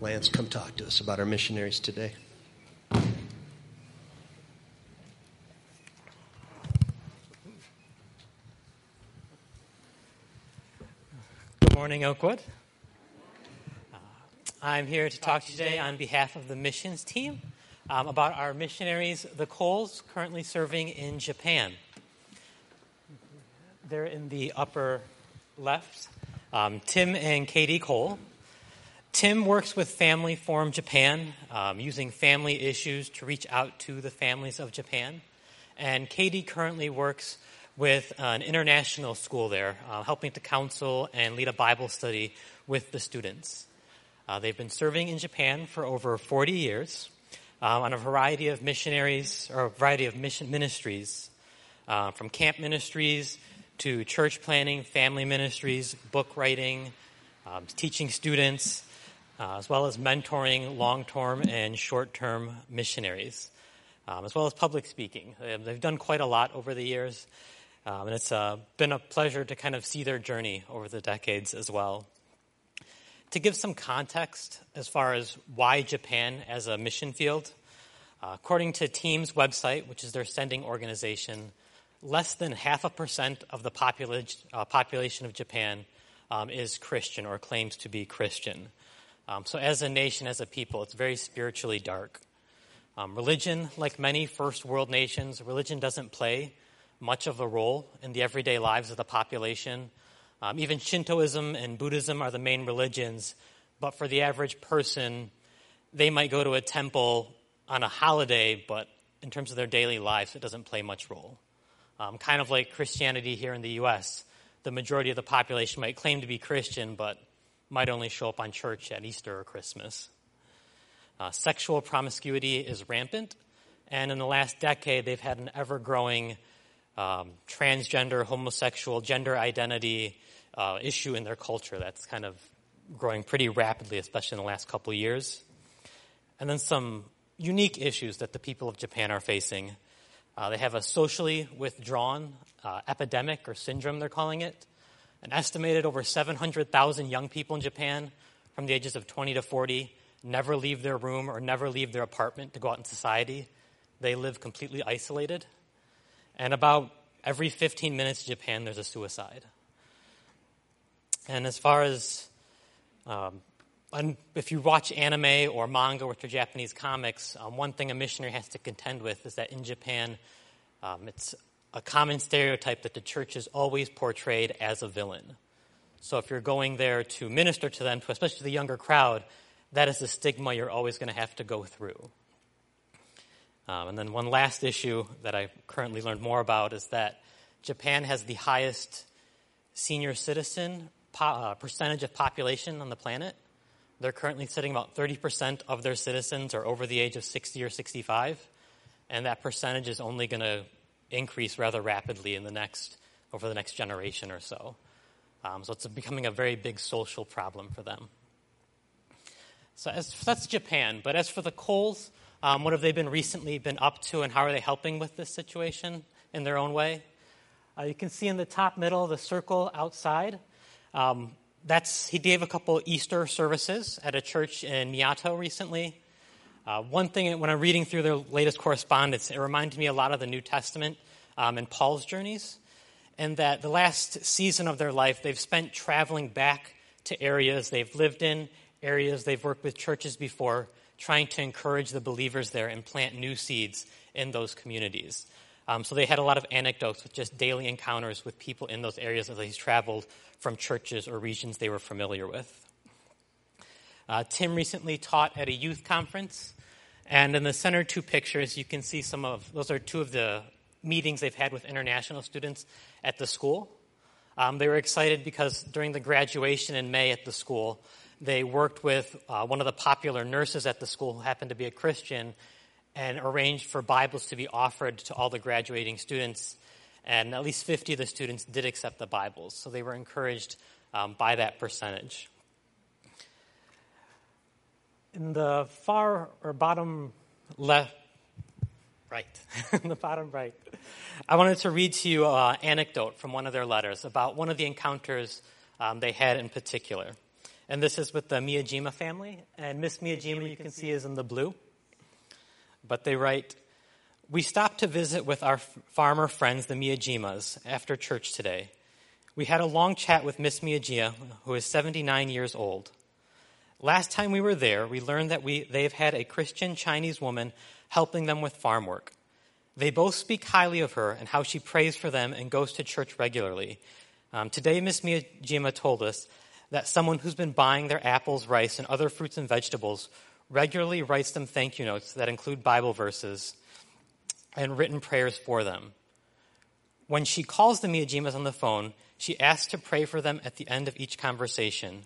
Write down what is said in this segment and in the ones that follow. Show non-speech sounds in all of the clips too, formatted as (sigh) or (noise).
Lance come talk to us about our missionaries today. Good morning, Oakwood. Uh, I'm here to talk to you today on behalf of the missions team um, about our missionaries, the Coles, currently serving in Japan. They're in the upper left. Um, Tim and Katie Cole. Tim works with Family Forum Japan, um, using family issues to reach out to the families of Japan. And Katie currently works with an international school there, uh, helping to counsel and lead a Bible study with the students. Uh, they've been serving in Japan for over 40 years um, on a variety of missionaries or a variety of mission ministries, uh, from camp ministries to church planning, family ministries, book writing, um, teaching students uh, as well as mentoring long term and short term missionaries, um, as well as public speaking. They've done quite a lot over the years, um, and it's uh, been a pleasure to kind of see their journey over the decades as well. To give some context as far as why Japan as a mission field, uh, according to Team's website, which is their sending organization, less than half a percent of the popula- uh, population of Japan um, is Christian or claims to be Christian. Um, so, as a nation, as a people, it's very spiritually dark. Um, religion, like many first world nations, religion doesn't play much of a role in the everyday lives of the population. Um, even Shintoism and Buddhism are the main religions, but for the average person, they might go to a temple on a holiday, but in terms of their daily lives, it doesn't play much role. Um, kind of like Christianity here in the U.S., the majority of the population might claim to be Christian, but might only show up on church at Easter or Christmas. Uh, sexual promiscuity is rampant, and in the last decade, they've had an ever growing um, transgender, homosexual, gender identity uh, issue in their culture that's kind of growing pretty rapidly, especially in the last couple years. And then some unique issues that the people of Japan are facing. Uh, they have a socially withdrawn uh, epidemic or syndrome, they're calling it, an estimated over 700,000 young people in Japan from the ages of 20 to 40 never leave their room or never leave their apartment to go out in society. They live completely isolated. And about every 15 minutes in Japan, there's a suicide. And as far as um, if you watch anime or manga, which are Japanese comics, um, one thing a missionary has to contend with is that in Japan, um, it's a common stereotype that the church is always portrayed as a villain. So if you're going there to minister to them, especially to the younger crowd, that is a stigma you're always going to have to go through. Um, and then one last issue that I currently learned more about is that Japan has the highest senior citizen po- uh, percentage of population on the planet. They're currently sitting about 30% of their citizens are over the age of 60 or 65, and that percentage is only going to increase rather rapidly in the next over the next generation or so. Um, so it's becoming a very big social problem for them. So as, that's Japan. But as for the Coles, um, what have they been recently been up to, and how are they helping with this situation in their own way? Uh, you can see in the top middle the circle outside. Um, that's he gave a couple Easter services at a church in Miyato recently. Uh, one thing, when I'm reading through their latest correspondence, it reminded me a lot of the New Testament um, and Paul's journeys, and that the last season of their life, they've spent traveling back to areas they've lived in, areas they've worked with churches before, trying to encourage the believers there and plant new seeds in those communities. Um, so they had a lot of anecdotes with just daily encounters with people in those areas as they traveled from churches or regions they were familiar with. Uh, Tim recently taught at a youth conference, and in the center two pictures, you can see some of those are two of the meetings they've had with international students at the school. Um, they were excited because during the graduation in May at the school, they worked with uh, one of the popular nurses at the school who happened to be a Christian and arranged for Bibles to be offered to all the graduating students. And at least 50 of the students did accept the Bibles, so they were encouraged um, by that percentage. In the far or bottom left, right, (laughs) in the bottom right, I wanted to read to you an anecdote from one of their letters about one of the encounters um, they had in particular. and this is with the Miyajima family. And Miss Miyajima, you can see, is in the blue. But they write, We stopped to visit with our farmer friends, the Miyajimas, after church today. We had a long chat with Miss Miyajima, who is 79 years old. Last time we were there, we learned that we, they've had a Christian Chinese woman helping them with farm work. They both speak highly of her and how she prays for them and goes to church regularly. Um, today, Miss Miyajima told us that someone who's been buying their apples, rice, and other fruits and vegetables regularly writes them thank you notes that include Bible verses and written prayers for them. When she calls the Miyajimas on the phone, she asks to pray for them at the end of each conversation.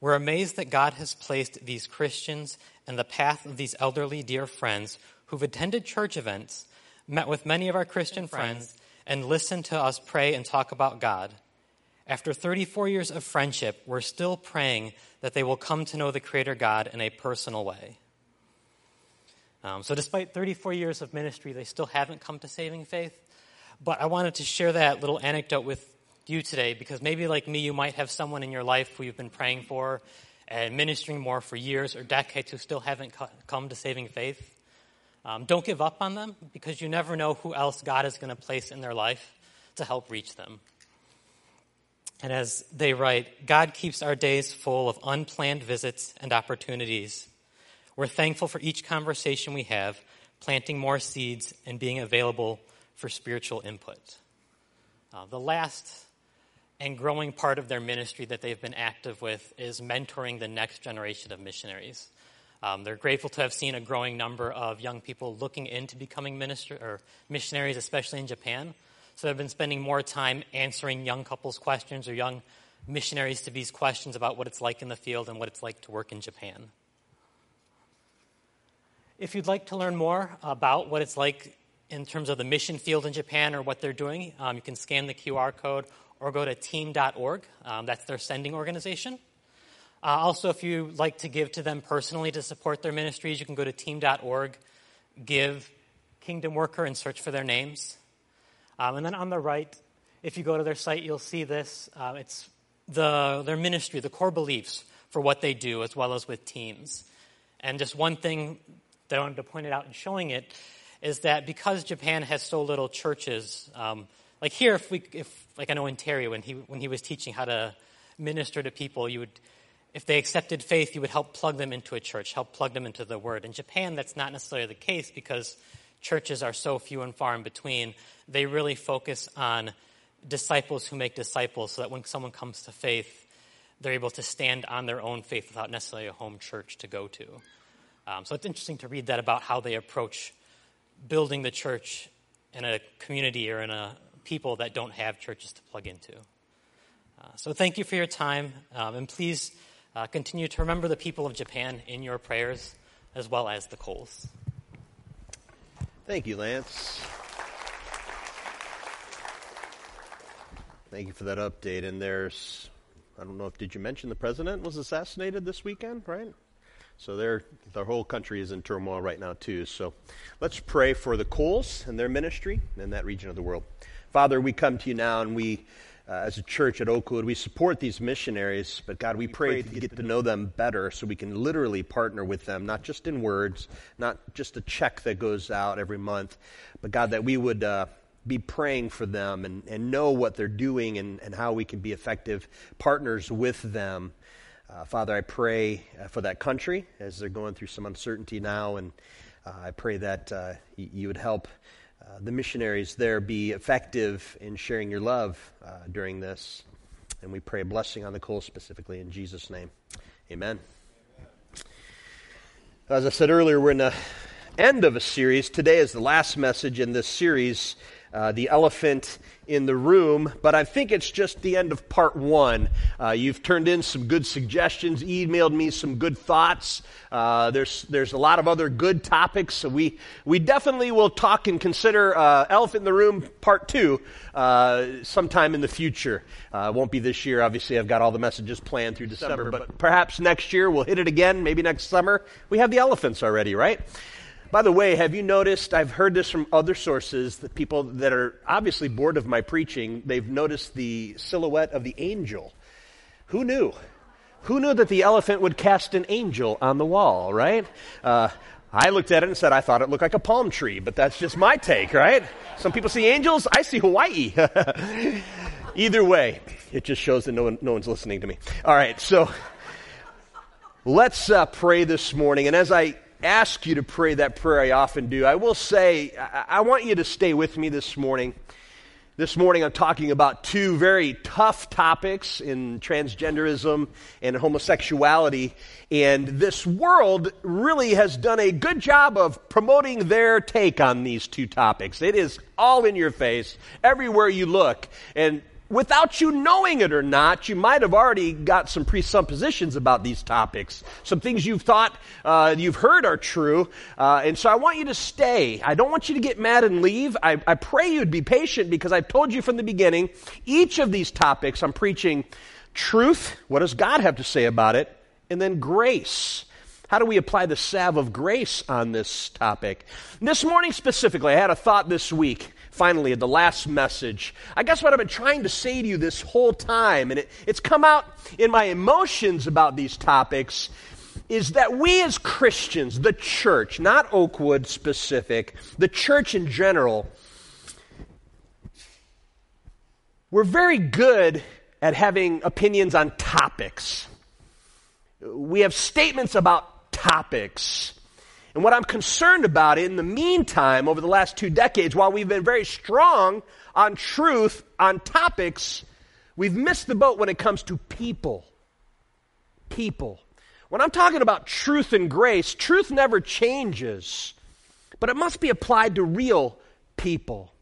We're amazed that God has placed these Christians in the path of these elderly dear friends who've attended church events, met with many of our Christian friends, and listened to us pray and talk about God. After 34 years of friendship, we're still praying that they will come to know the Creator God in a personal way. Um, so, despite 34 years of ministry, they still haven't come to saving faith. But I wanted to share that little anecdote with you today because maybe, like me, you might have someone in your life who you've been praying for and ministering more for years or decades who still haven't come to saving faith. Um, don't give up on them because you never know who else God is going to place in their life to help reach them. And as they write, God keeps our days full of unplanned visits and opportunities. We're thankful for each conversation we have, planting more seeds and being available for spiritual input. Uh, the last and growing part of their ministry that they've been active with is mentoring the next generation of missionaries. Um, they're grateful to have seen a growing number of young people looking into becoming minister or missionaries, especially in Japan. So they've been spending more time answering young couples' questions or young missionaries to these questions about what it's like in the field and what it's like to work in Japan. If you'd like to learn more about what it's like in terms of the mission field in Japan or what they're doing, um, you can scan the QR code or go to team.org. Um, that's their sending organization. Uh, also, if you like to give to them personally to support their ministries, you can go to team.org, give Kingdom Worker, and search for their names. Um, and then on the right, if you go to their site, you'll see this. Uh, it's the, their ministry, the core beliefs for what they do, as well as with teams. And just one thing that I wanted to point it out in showing it is that because Japan has so little churches, um, like here, if we, if like I know in Terry when he when he was teaching how to minister to people, you would, if they accepted faith, you would help plug them into a church, help plug them into the Word. In Japan, that's not necessarily the case because churches are so few and far in between, they really focus on disciples who make disciples so that when someone comes to faith, they're able to stand on their own faith without necessarily a home church to go to. Um, so it's interesting to read that about how they approach building the church in a community or in a people that don't have churches to plug into. Uh, so thank you for your time, um, and please uh, continue to remember the people of Japan in your prayers as well as the Coles. Thank you, Lance. Thank you for that update. And there's, I don't know if, did you mention the president was assassinated this weekend, right? So their the whole country is in turmoil right now too. So let's pray for the Coles and their ministry in that region of the world. Father, we come to you now and we uh, as a church at Oakwood, we support these missionaries, but God, we pray to get to know them better so we can literally partner with them, not just in words, not just a check that goes out every month, but God, that we would uh, be praying for them and, and know what they're doing and, and how we can be effective partners with them. Uh, Father, I pray uh, for that country as they're going through some uncertainty now, and uh, I pray that uh, you would help uh, the missionaries there be effective in sharing your love uh, during this. And we pray a blessing on the Cole specifically in Jesus' name. Amen. As I said earlier, we're in the end of a series. Today is the last message in this series uh, the elephant in the room, but I think it's just the end of part one. Uh, you've turned in some good suggestions, emailed me some good thoughts. Uh, there's there's a lot of other good topics, so we we definitely will talk and consider uh, elephant in the room part two uh, sometime in the future. Uh, won't be this year, obviously. I've got all the messages planned through December, but perhaps next year we'll hit it again. Maybe next summer. We have the elephants already, right? By the way, have you noticed? I've heard this from other sources that people that are obviously bored of my preaching, they've noticed the silhouette of the angel. Who knew? who knew that the elephant would cast an angel on the wall, right? Uh, I looked at it and said I thought it looked like a palm tree, but that's just my take, right? Some people see angels, I see Hawaii. (laughs) Either way, it just shows that no, one, no one's listening to me. All right, so let's uh, pray this morning. And as I ask you to pray that prayer I often do, I will say I, want you to stay with me this morning. This morning, I'm talking about two very tough topics in transgenderism and homosexuality. And this world really has done a good job of promoting their take on these two topics. It is all in your face, everywhere you look. And without you knowing it or not, you might have already got some presuppositions about these topics. Some things you've thought, uh, you've heard are true. Uh, and so I want you to stay. I don't want you to get mad and leave. I, I pray you'd be patient because I've told you from the beginning, each of these topics I'm preaching truth. What does God have to say about it? And then grace. How do we apply the salve of grace on this topic? This morning specifically, I had a thought this week finally, the last message. I guess what I've been trying to say to you this whole time, and it, it's come out in my emotions about these topics, is that we as Christians, the church, not Oakwood specific, the church in general, we're very good at having opinions on topics. We have statements about topics. And what I'm concerned about in the meantime, over the last two decades, while we've been very strong on truth, on topics, we've missed the boat when it comes to people. People. When I'm talking about truth and grace, truth never changes, but it must be applied to real people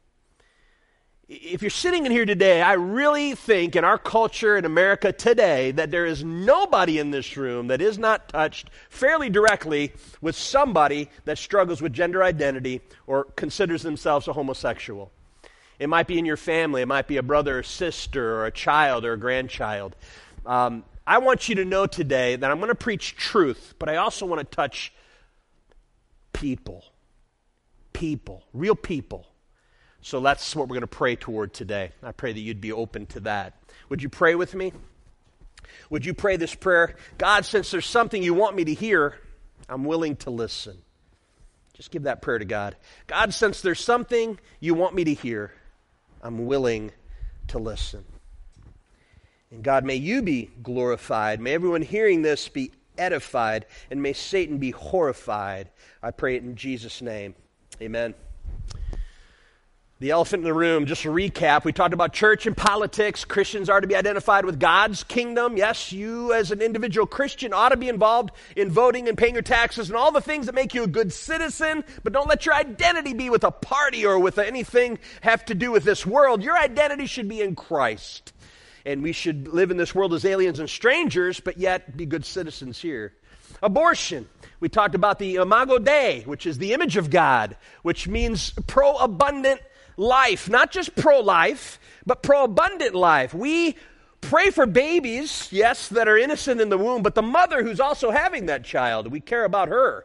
if you're sitting in here today, I really think in our culture in America today that there is nobody in this room that is not touched fairly directly with somebody that struggles with gender identity or considers themselves a homosexual. It might be in your family, it might be a brother or sister or a child or a grandchild. Um, I want you to know today that I'm going to preach truth, but I also want to touch people. People, real people so that's what we're going to pray toward today. I pray that you'd be open to that. Would you pray with me? Would you pray this prayer? God, since there's something you want me to hear, I'm willing to listen. Just give that prayer to God. God, since there's something you want me to hear, I'm willing to listen. And God, may you be glorified. May everyone hearing this be edified, and may Satan be horrified. I pray it in Jesus' name. Amen. The elephant in the room, just a recap. We talked about church and politics. Christians are to be identified with God's kingdom. Yes, you as an individual Christian ought to be involved in voting and paying your taxes and all the things that make you a good citizen, but don't let your identity be with a party or with anything have to do with this world. Your identity should be in Christ. And we should live in this world as aliens and strangers, but yet be good citizens here. Abortion. We talked about the Imago Dei, which is the image of God, which means pro abundant life, not just pro life, but pro abundant life. We pray for babies, yes, that are innocent in the womb, but the mother who's also having that child, we care about her.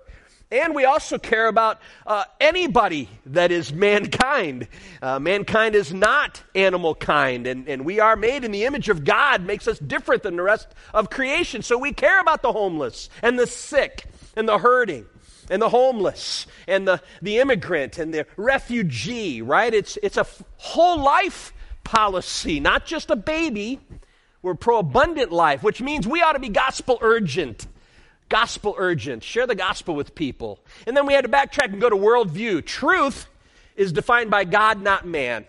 And we also care about uh, anybody that is mankind. Uh, mankind is not animal kind, and, and we are made in the image of God, makes us different than the rest of creation. So we care about the homeless and the sick and the hurting and the homeless and the, the immigrant and the refugee, right? It's, it's a whole life policy, not just a baby. We're pro abundant life, which means we ought to be gospel urgent. Gospel urgent. Share the gospel with people. And then we had to backtrack and go to worldview. Truth is defined by God, not man.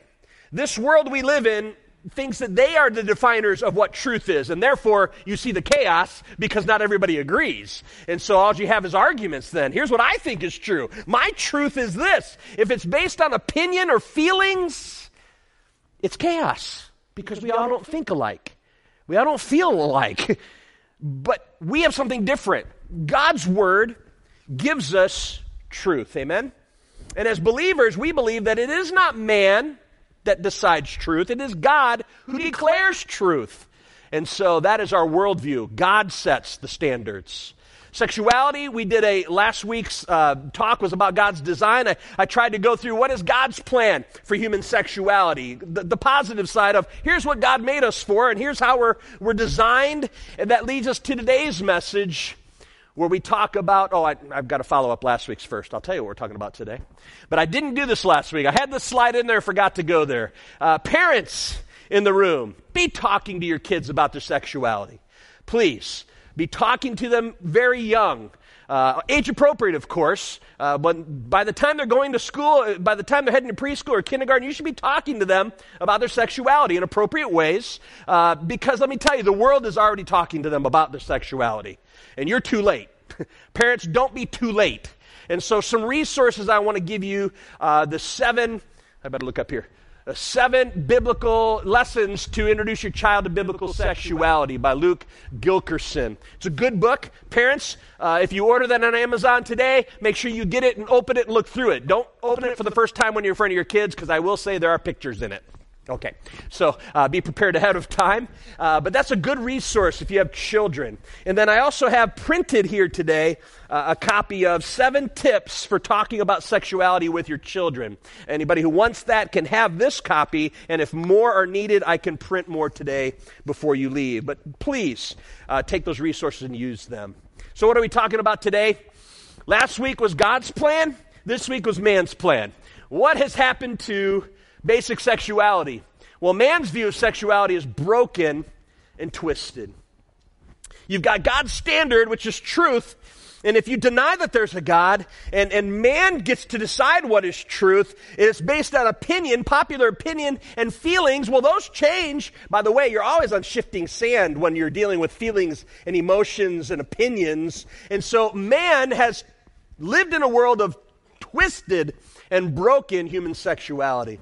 This world we live in thinks that they are the definers of what truth is, and therefore you see the chaos because not everybody agrees. And so all you have is arguments then. Here's what I think is true. My truth is this. If it's based on opinion or feelings, it's chaos because we all don't think alike. We all don't feel alike. (laughs) But we have something different. God's word gives us truth. Amen? And as believers, we believe that it is not man that decides truth. It is God who declares truth. And so that is our worldview. God sets the standards. Sexuality, we did a last week's uh, talk was about God's design. I, I tried to go through what is God's plan for human sexuality, the, the positive side of here's what God made us for, and here's how we're, we're designed. And that leads us to today's message where we talk about, oh, I, have got to follow up last week's first. I'll tell you what we're talking about today. But I didn't do this last week. I had this slide in there, forgot to go there. Uh, parents in the room, be talking to your kids about their sexuality. Please. Be talking to them very young. Uh, age appropriate, of course, uh, but by the time they're going to school, uh, by the time they're heading to preschool or kindergarten, you should be talking to them about their sexuality in appropriate ways. Uh, because let me tell you, the world is already talking to them about their sexuality, and you're too late. (laughs) Parents, don't be too late. And so, some resources I want to give you uh, the seven, I better look up here. Uh, seven biblical lessons to introduce your child to biblical sexuality by Luke Gilkerson. It's a good book. Parents, uh, if you order that on Amazon today, make sure you get it and open it and look through it. Don't open it for the first time when you're in front of your kids because I will say there are pictures in it. Okay, so uh, be prepared ahead of time. Uh, but that's a good resource if you have children. And then I also have printed here today uh, a copy of seven tips for talking about sexuality with your children. Anybody who wants that can have this copy, and if more are needed, I can print more today before you leave. But please uh, take those resources and use them. So, what are we talking about today? Last week was God's plan, this week was man's plan. What has happened to basic sexuality. Well, man's view of sexuality is broken and twisted. You've got God's standard, which is truth. And if you deny that there's a God and, and man gets to decide what is truth, it's based on opinion, popular opinion, and feelings. Well, those change. By the way, you're always on shifting sand when you're dealing with feelings and emotions and opinions. And so man has lived in a world of twisted and broken human sexuality.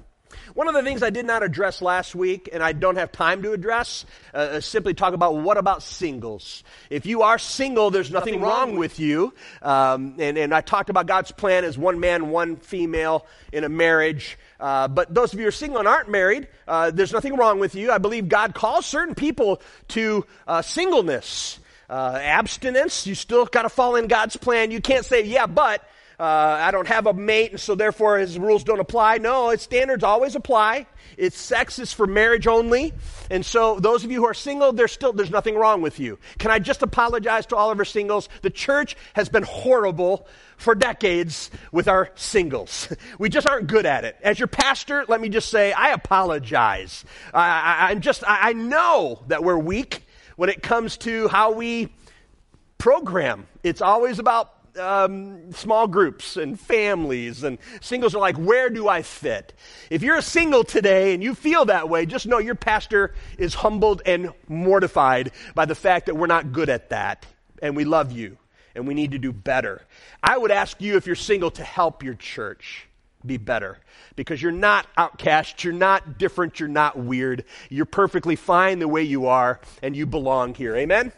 One of the things I did not address last week, and I don't have time to address, uh, is simply talk about what about singles. If you are single, there's nothing, nothing wrong, wrong with you. Um, and, and I talked about God's plan as one man, one female in a marriage. Uh, but those of you who are single and aren't married, uh, there's nothing wrong with you. I believe God calls certain people to uh, singleness. Uh, abstinence, you still got to fall in God's plan. You can't say, yeah, but uh, I don't have a mate, and so therefore his rules don't apply. No, its standards always apply. Its sex is for marriage only. And so those of you who are single, there's still there's nothing wrong with you. Can I just apologize to all of our singles? The church has been horrible for decades with our singles. (laughs) We just aren't good at it. As your pastor, let me just say, I apologize. I, am just, I, I know that we're weak when it comes to how we program. It's always about um, small groups and families, and singles are like, where do I fit? If you're a single today and you feel that way, just know your pastor is humbled and mortified by the fact that we're not good at that, and we love you, and we need to do better. I would ask you, if you're single, to help your church be better because you're not outcast, you're not different, you're not weird. You're perfectly fine the way you are, and you belong here. Amen?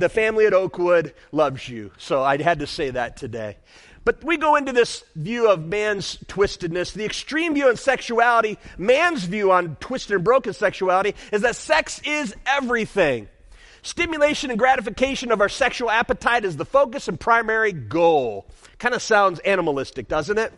The family at Oakwood loves you. So I had to say that today. But we go into this view of man's twistedness. The extreme view on sexuality, man's view on twisted and broken sexuality, is that sex is everything. Stimulation and gratification of our sexual appetite is the focus and primary goal. Kind of sounds animalistic, doesn't it?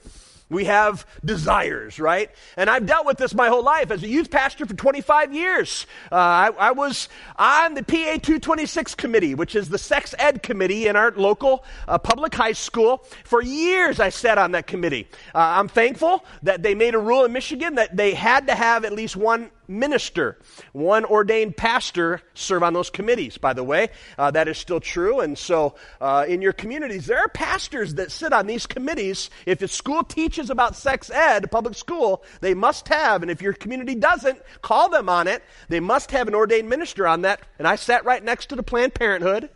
We have desires, right? And I've dealt with this my whole life as a youth pastor for 25 years. Uh, I, I, was on the PA 226 committee, which is the sex ed committee in our local uh, public high school. For years, I sat on that committee. Uh, I'm thankful that they made a rule in Michigan that they had to have at least one minister, one ordained pastor serve on those committees, by the way. Uh, that is still true. And so uh, in your communities, there are pastors that sit on these committees. If a school teaches about sex ed, public school, they must have, and if your community doesn't, call them on it. They must have an ordained minister on that. And I sat right next to the Planned Parenthood.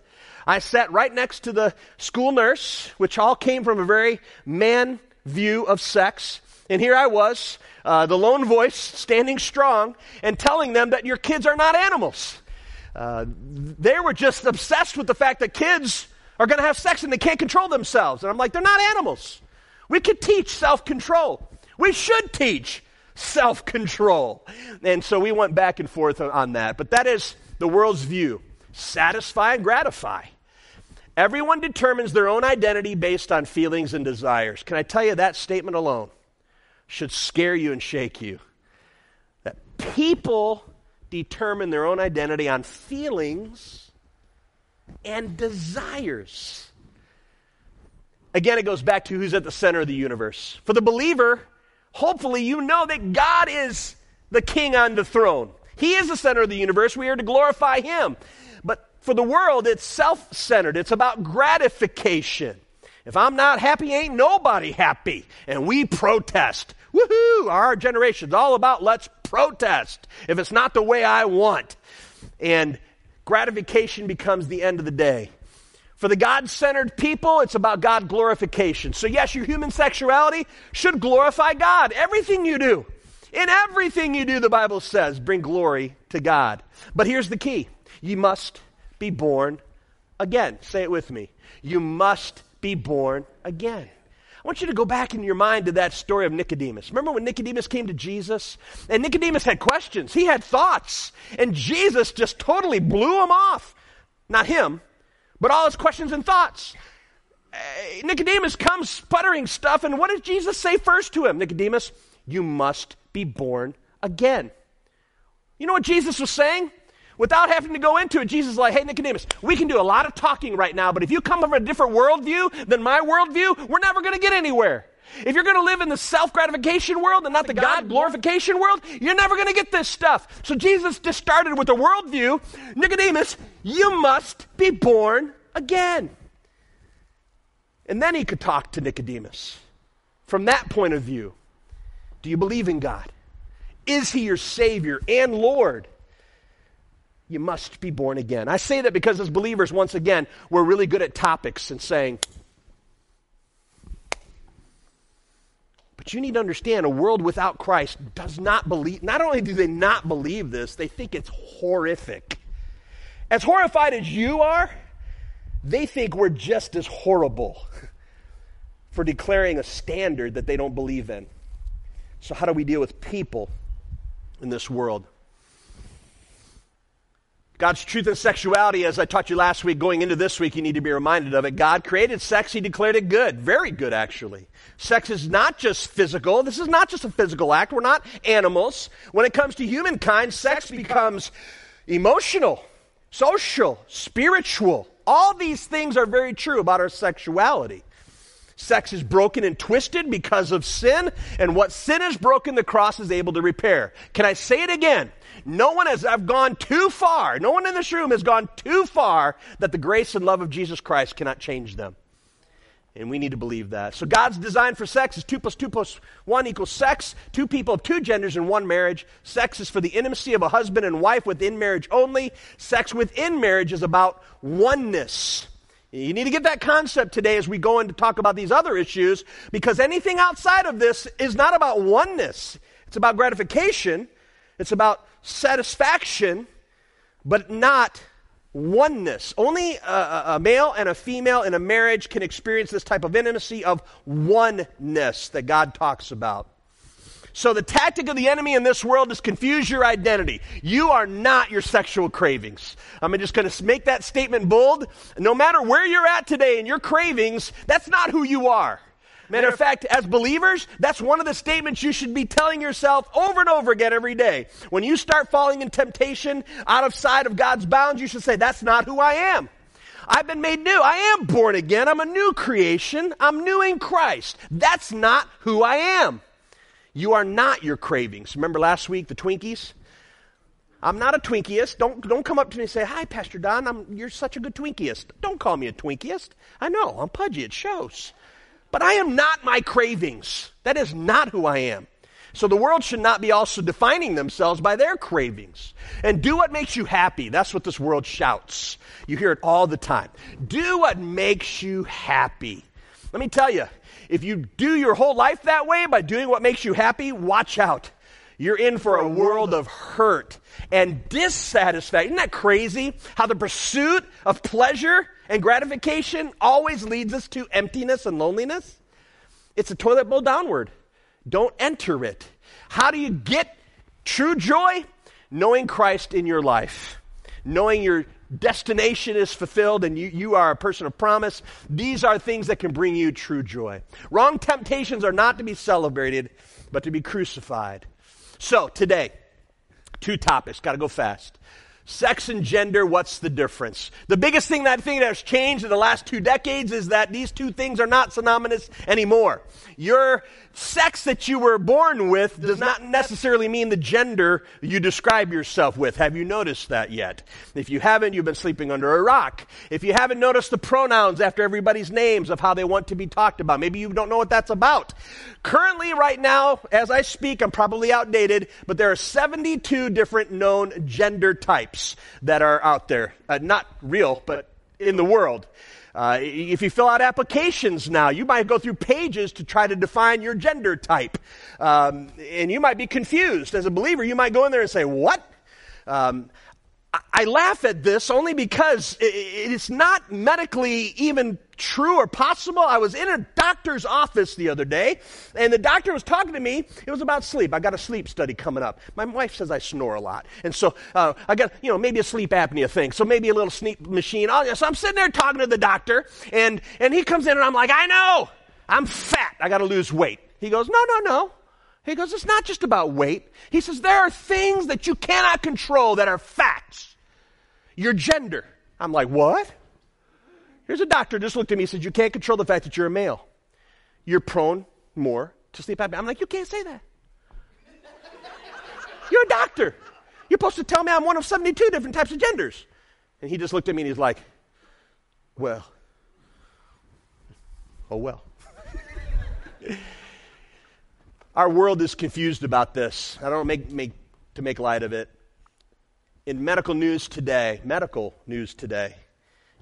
I sat right next to the school nurse, which all came from a very man view of sex. And here I was, uh, the lone voice standing strong and telling them that your kids are not animals. Uh, they were just obsessed with the fact that kids are going to have sex and they can't control themselves. And I'm like, they're not animals. We could teach self control. We should teach self control. And so we went back and forth on that. But that is the world's view satisfy and gratify. Everyone determines their own identity based on feelings and desires. Can I tell you that statement alone should scare you and shake you? That people determine their own identity on feelings and desires. Again, it goes back to who's at the center of the universe. For the believer, hopefully you know that God is the king on the throne. He is the center of the universe. We are to glorify him. But for the world, it's self centered, it's about gratification. If I'm not happy, ain't nobody happy. And we protest. Woohoo! Our generation's all about let's protest if it's not the way I want. And gratification becomes the end of the day. For the God centered people, it's about God glorification. So, yes, your human sexuality should glorify God. Everything you do, in everything you do, the Bible says, bring glory to God. But here's the key you must be born again. Say it with me. You must be born again. I want you to go back in your mind to that story of Nicodemus. Remember when Nicodemus came to Jesus? And Nicodemus had questions, he had thoughts, and Jesus just totally blew him off. Not him, but all his questions and thoughts. Eh, Nicodemus comes sputtering stuff, and what does Jesus say first to him? Nicodemus, you must be born again. You know what Jesus was saying? Without having to go into it, Jesus is like, hey, Nicodemus, we can do a lot of talking right now, but if you come from a different worldview than my worldview, we're never going to get anywhere. If you're going to live in the self gratification world and not the, God glorification world, you're never going to get this stuff. So Jesus just started with a worldview. Nicodemus, you must be born again. And then he could talk to Nicodemus from that point of view. Do you believe in God? Is he your Savior and Lord? You must be born again. I say that because as believers, once again, we're really good at topics and saying, but you need to understand a world without Christ does not believe, not only do they not believe this, they think it's horrific. As horrified as you are, they think we're just as horrible (laughs) for declaring a standard that they don't believe in. So, how do we deal with people in this world? God's truth and sexuality, as I taught you last week, going into this week, you need to be reminded of it. God created sex, He declared it good. Very good, actually. Sex is not just physical. This is not just a physical act. We're not animals. When it comes to humankind, sex becomes emotional, social, spiritual. All these things are very true about our sexuality. Sex is broken and twisted because of sin, and what sin has broken, the cross is able to repair. Can I say it again? No one has I've gone too far. No one in this room has gone too far that the grace and love of Jesus Christ cannot change them. And we need to believe that. So God's design for sex is 2 plus 2 plus 1 equals sex. Two people of two genders in one marriage. Sex is for the intimacy of a husband and wife within marriage only. Sex within marriage is about oneness. You need to get that concept today as we go in to talk about these other issues because anything outside of this is not about oneness. It's about gratification, it's about satisfaction, but not oneness. Only a, a, male and a female in a marriage can experience this type of intimacy of oneness that God talks about. So, the tactic of the enemy in this world is confuse your identity. You are not your sexual cravings. I'm just going to make that statement bold. No matter where you're at today in your cravings, that's not who you are. Matter of fact, as believers, that's one of the statements you should be telling yourself over and over again every day. When you start falling in temptation out of sight of God's bounds, you should say, That's not who I am. I've been made new. I am born again. I'm a new creation. I'm new in Christ. That's not who I am. You are not your cravings. Remember last week, the Twinkies? I'm not a Twinkiest. Don't, don't come up to me and say, Hi, Pastor Don, I'm, you're such a good Twinkiest. Don't call me a Twinkiest. I know, I'm pudgy, it shows. But I am not my cravings. That is not who I am. So the world should not be also defining themselves by their cravings. And do what makes you happy. That's what this world shouts. You hear it all the time. Do what makes you happy. Let me tell you, if you do your whole life that way by doing what makes you happy, watch out. You're in for a world of hurt and dissatisfaction. Isn't that crazy? How the pursuit of pleasure and gratification always leads us to emptiness and loneliness? It's a toilet bowl downward. Don't enter it. How do you get true joy? Knowing Christ in your life, knowing your destination is fulfilled and you, you are a person of promise, these are things that can bring you true joy. Wrong temptations are not to be celebrated, but to be crucified. So, today, two topics, got to go fast. Sex and gender, what's the difference? The biggest thing that thing that has changed in the last two decades is that these two things are not synonymous anymore. Your sex that you were born with does not necessarily mean the gender you describe yourself with. Have you noticed that yet? If you haven't, you've been sleeping under a rock. If you haven't noticed the pronouns after everybody's names of how they want to be talked about, maybe you don't know what that's about. Currently, right now, as I speak, I'm probably outdated, but there are 72 different known gender types that are out there. Uh, not real, but in the world. Uh, if you fill out applications now, you might go through pages to try to define your gender type. Um, and you might be confused. As a believer, you might go in there and say, What? Um, I laugh at this only because it's not medically even true or possible. I was in a doctor's office the other day, and the doctor was talking to me. It was about sleep. I got a sleep study coming up. My wife says I snore a lot, and so uh, I got you know maybe a sleep apnea thing. So maybe a little sleep machine. Oh, so I'm sitting there talking to the doctor, and and he comes in, and I'm like, I know, I'm fat. I got to lose weight. He goes, No, no, no. He goes, It's not just about weight. He says, There are things that you cannot control that are facts. Your gender. I'm like, What? Here's a doctor just looked at me and said, You can't control the fact that you're a male. You're prone more to sleep apnea. I'm like, You can't say that. (laughs) You're a doctor. You're supposed to tell me I'm one of 72 different types of genders. And he just looked at me and he's like, Well, oh well. (laughs) Our world is confused about this. I don't make, make to make light of it. In medical news today, medical news today,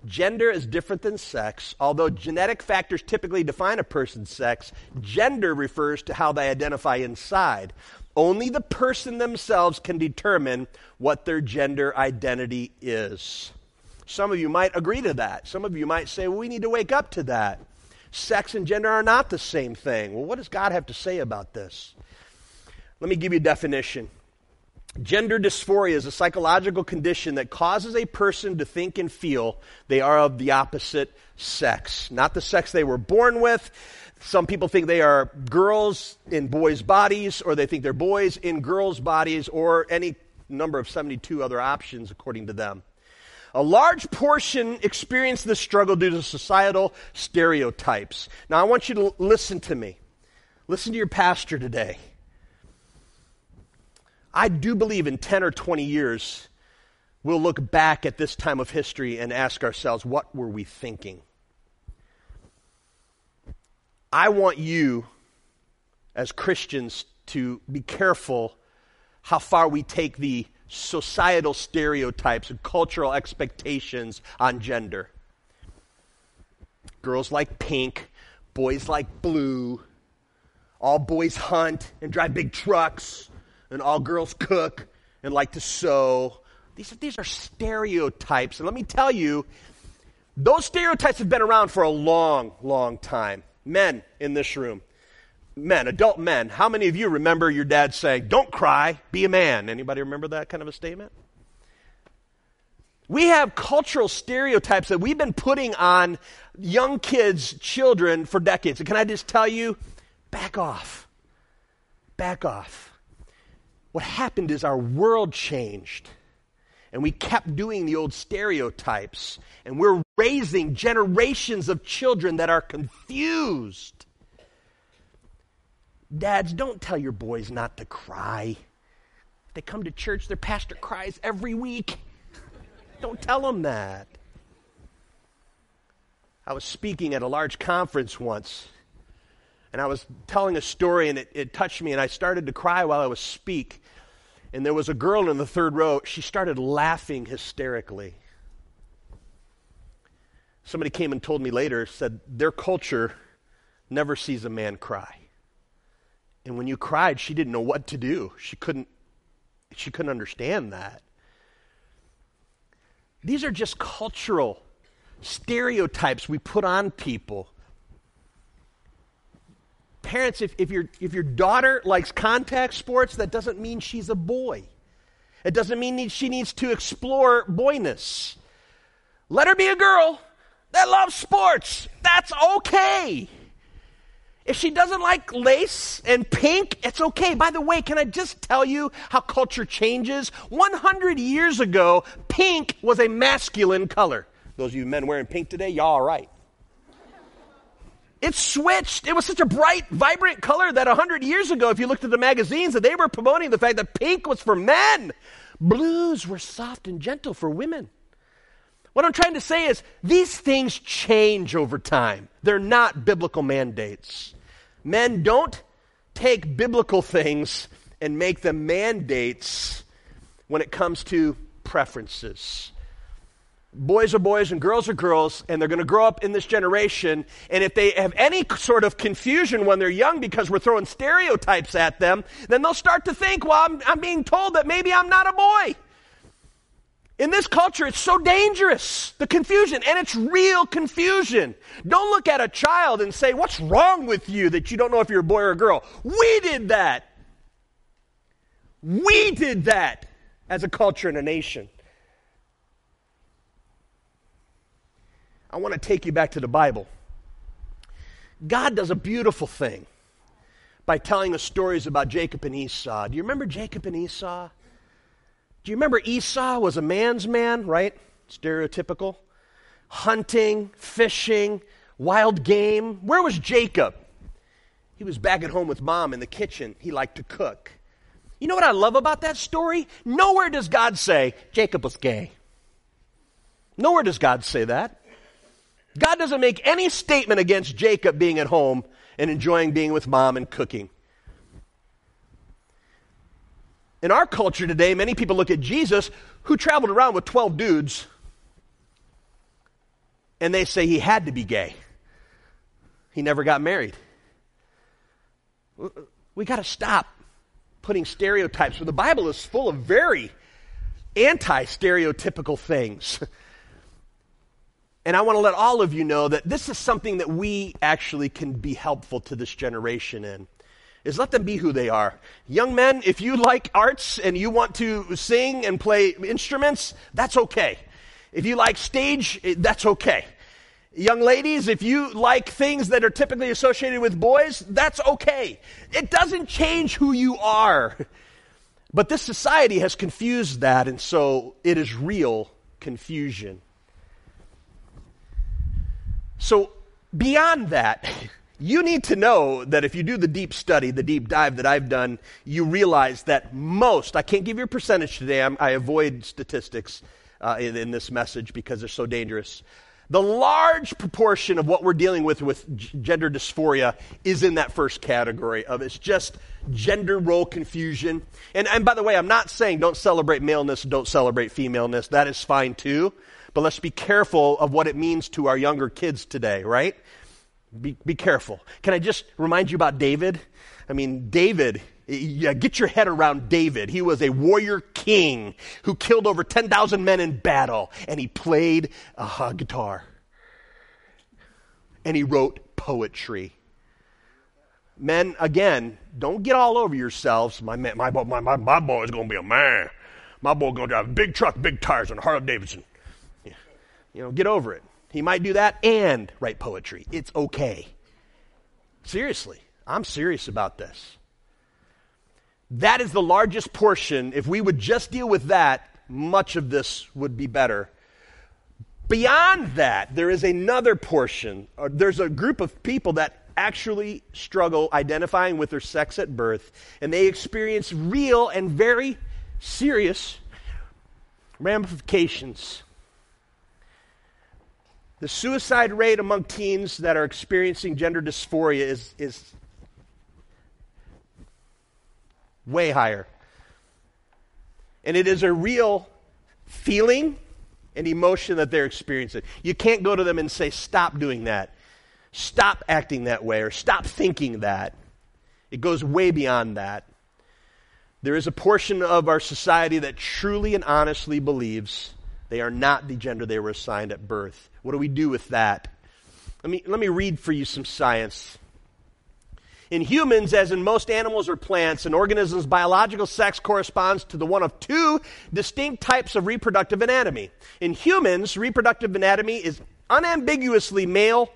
Gender is different than sex. Although genetic factors typically define a person's sex, gender refers to how they identify inside. Only the person themselves can determine what their gender identity is. Some of you might agree to that. Some of you might say, well, we need to wake up to that. Sex and gender are not the same thing. Well, what does God have to say about this? Let me give you a definition. Gender dysphoria is a psychological condition that causes a person to think and feel they are of the opposite sex. Not the sex they were born with. Some people think they are girls in boys' bodies, or they think they're boys in girls' bodies, or any number of 72 other options according to them. A large portion experience this struggle due to societal stereotypes. Now, I want you to listen to me. Listen to your pastor today. I do believe in 10 or 20 years, we'll look back at this time of history and ask ourselves, what were we thinking? I want you, as Christians, to be careful how far we take the societal stereotypes and cultural expectations on gender. Girls like pink, boys like blue, all boys hunt and drive big trucks and all girls cook and like to sew. These, these are stereotypes. And let me tell you, those stereotypes have been around for a long, long time. Men in this room, men, adult men, how many of you remember your dad saying, Don't cry, be a man? Anybody remember that kind of a statement? We have cultural stereotypes that we've been putting on young kids, children for decades. And can I just tell you, back off. Back off. What happened is our world changed. And we kept doing the old stereotypes. And we're raising generations of children that are confused. Dads, don't tell your boys not to cry. They come to church, their pastor cries every week. Don't tell them that. I was speaking at a large conference once, and I was telling a story, and it, it touched me, and I started to cry while I was speak and there was a girl in the third row. She started laughing hysterically. Somebody came and told me later, said their culture never sees a man cry. And when you cried, she didn't know what to do. She couldn't, she couldn't understand that. These are just cultural stereotypes we put on people parents, if, if, your, if your daughter likes contact sports, that doesn't mean she's a boy. It doesn't mean she needs to explore boyness. Let her be a girl that loves sports. That's okay. If she doesn't like lace and pink, it's okay. By the way, can I just tell you how culture changes? 100 years ago, pink was a masculine color. Those of you men wearing pink today, y'all are right. It switched. It was such a bright, vibrant color that 100 years ago, if you looked at the magazines, that they were promoting the fact that pink was for men. Blues were soft and gentle for women. What I'm trying to say is these things change over time. They're not biblical mandates. Men don't take biblical things and make them mandates when it comes to preferences boys are boys and girls are girls, and they're going to grow up in this generation. And if they have any sort of confusion when they're young because we're throwing stereotypes at them, then they'll start to think, well, I'm, I'm being told that maybe I'm not a boy. In this culture, it's so dangerous, the confusion, and it's real confusion. Don't look at a child and say, What's wrong with you that you don't know if you're a boy or a girl? We did that. We did that as a culture and a nation. I want to take you back to the Bible. God does a beautiful thing by telling us stories about Jacob and Esau. Do you remember Jacob and Esau? Do you remember Esau was a man's man, right? Stereotypical. Hunting, fishing, wild game. Where was Jacob? He was back at home with mom in the kitchen. He liked to cook. You know what I love about that story? Nowhere does God say Jacob was gay. Nowhere does God say that. God doesn't make any statement against Jacob being at home and enjoying being with mom and cooking. In our culture today, many people look at Jesus, who traveled around with 12 dudes, and they say he had to be gay. He never got married. We got to stop putting stereotypes. the Bible is full of very anti stereotypical things. And I want to let all of you know that this is something that we actually can be helpful to this generation in. Is let them be who they are. Young men, if you like arts and you want to sing and play instruments, that's okay. If you like stage, eh, that's okay. Young ladies, if you like things that are typically associated with boys, that's okay. It doesn't change who you are. But this society has confused that, and so it is real confusion. So, beyond that, you need to know that if you do the deep study, the deep dive that I've done, you realize that most, I can't give you a percentage today, I'm, i avoid statistics uh, in, in, this message because they're so dangerous. The large proportion of what we're dealing with with gender dysphoria is in that first category of it's just gender role confusion. And, and by the way, I'm not saying don't celebrate maleness, don't celebrate femaleness. That is fine too. But let's be careful of what it means to our younger kids today, right? Be, be careful. Can I just remind you about David? I mean, David, yeah, get your head around David. He was a warrior king who killed over 10,000 men in battle, and he played a guitar. And he wrote poetry. Men, again, don't get all over yourselves. My, man, my, my, my, my boy is going to be a man. My boy going to drive a big truck, big tires, and a Harley Davidson. You know, get over it. He might do that and write poetry. It's okay. Seriously, I'm serious about this. That is the largest portion. If we would just deal with that, much of this would be better. Beyond that, there is another portion. Uh, there's a group of people that actually struggle identifying with their sex at birth, and they experience real and very serious ramifications the suicide rate among teens that are experiencing gender dysphoria is, is way higher. And it is a real feeling and emotion that they're experiencing. You can't go to them and say, stop doing that, stop acting that way, or stop thinking that. It goes way beyond that. There is a portion of our society that truly and honestly believes they are not the gender they were assigned at birth. What do we do with that? Let me, let me read for you some science. In humans, as in most animals or plants, an organism's biological sex corresponds to the one of two distinct types of reproductive anatomy. In humans, reproductive anatomy is unambiguously male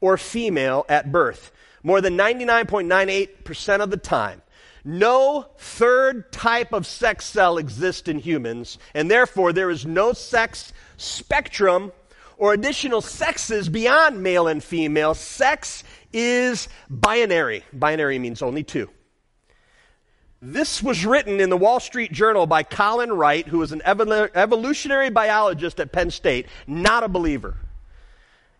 or female at birth, more than 99.98% of the time. No third type of sex cell exists in humans, and therefore there is no sex spectrum or additional sexes beyond male and female. Sex is binary. Binary means only two. This was written in the Wall Street Journal by Colin Wright, who is an evolutionary biologist at Penn State, not a believer.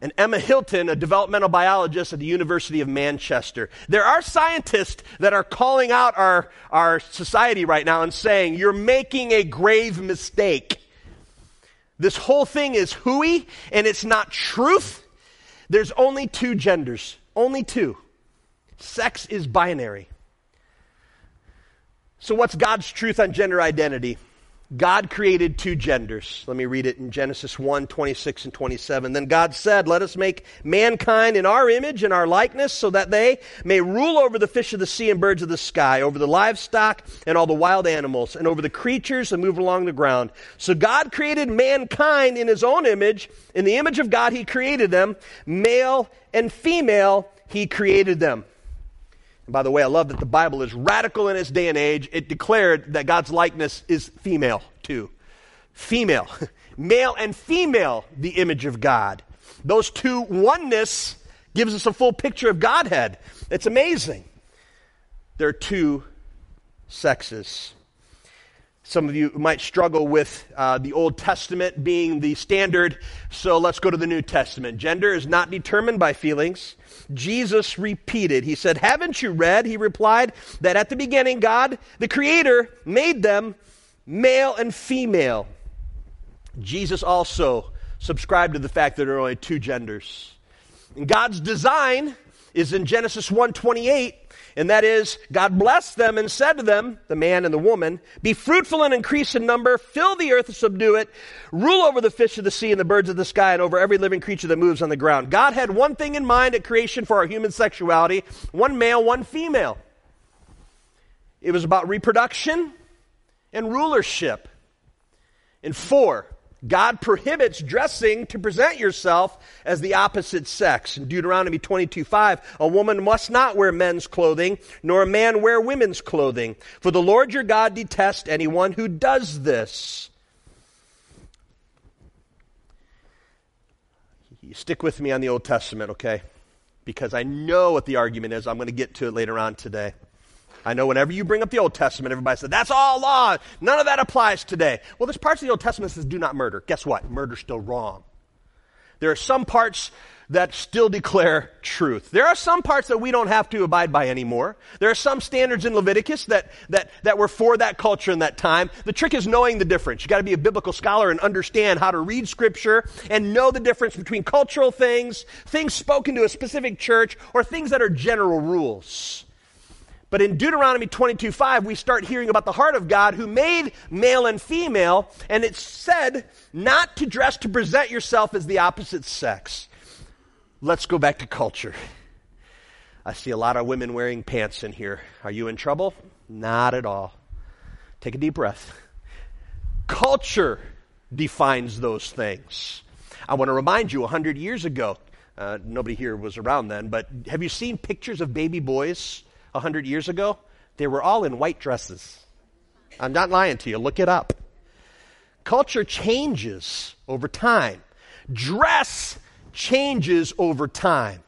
And Emma Hilton, a developmental biologist at the University of Manchester. There are scientists that are calling out our, our society right now and saying, You're making a grave mistake. This whole thing is hooey and it's not truth. There's only two genders, only two. Sex is binary. So, what's God's truth on gender identity? God created two genders. Let me read it in Genesis 1 26 and 27. Then God said, Let us make mankind in our image and our likeness, so that they may rule over the fish of the sea and birds of the sky, over the livestock and all the wild animals, and over the creatures that move along the ground. So God created mankind in his own image. In the image of God, he created them. Male and female, he created them. And by the way, I love that the Bible is radical in its day and age. It declared that God's likeness is female, too. Female. (laughs) Male and female, the image of God. Those two oneness gives us a full picture of Godhead. It's amazing. There are two sexes. Some of you might struggle with uh, the Old Testament being the standard, so let's go to the New Testament. Gender is not determined by feelings. Jesus repeated, He said, Haven't you read? He replied, that at the beginning, God, the Creator, made them male and female. Jesus also subscribed to the fact that there are only two genders. And God's design is in Genesis 1:28 and that is, God blessed them and said to them, the man and the woman, Be fruitful and increase in number, fill the earth and subdue it, rule over the fish of the sea and the birds of the sky, and over every living creature that moves on the ground. God had one thing in mind at creation for our human sexuality one male, one female. It was about reproduction and rulership. And four, God prohibits dressing to present yourself as the opposite sex. In Deuteronomy 22 5, a woman must not wear men's clothing, nor a man wear women's clothing. For the Lord your God detests anyone who does this. You stick with me on the Old Testament, okay? Because I know what the argument is. I'm going to get to it later on today. I know whenever you bring up the Old Testament, everybody says, that's all law. None of that applies today. Well, there's parts of the Old Testament that says, do not murder. Guess what? Murder's still wrong. There are some parts that still declare truth. There are some parts that we don't have to abide by anymore. There are some standards in Leviticus that, that, that were for that culture in that time. The trick is knowing the difference. You gotta be a biblical scholar and understand how to read scripture and know the difference between cultural things, things spoken to a specific church, or things that are general rules. But in Deuteronomy 22 5, we start hearing about the heart of God who made male and female, and it's said not to dress to present yourself as the opposite sex. Let's go back to culture. I see a lot of women wearing pants in here. Are you in trouble? Not at all. Take a deep breath. Culture defines those things. I want to remind you, 100 years ago, uh, nobody here was around then, but have you seen pictures of baby boys 100 years ago, they were all in white dresses. I'm not lying to you. Look it up. Culture changes over time. Dress changes over time.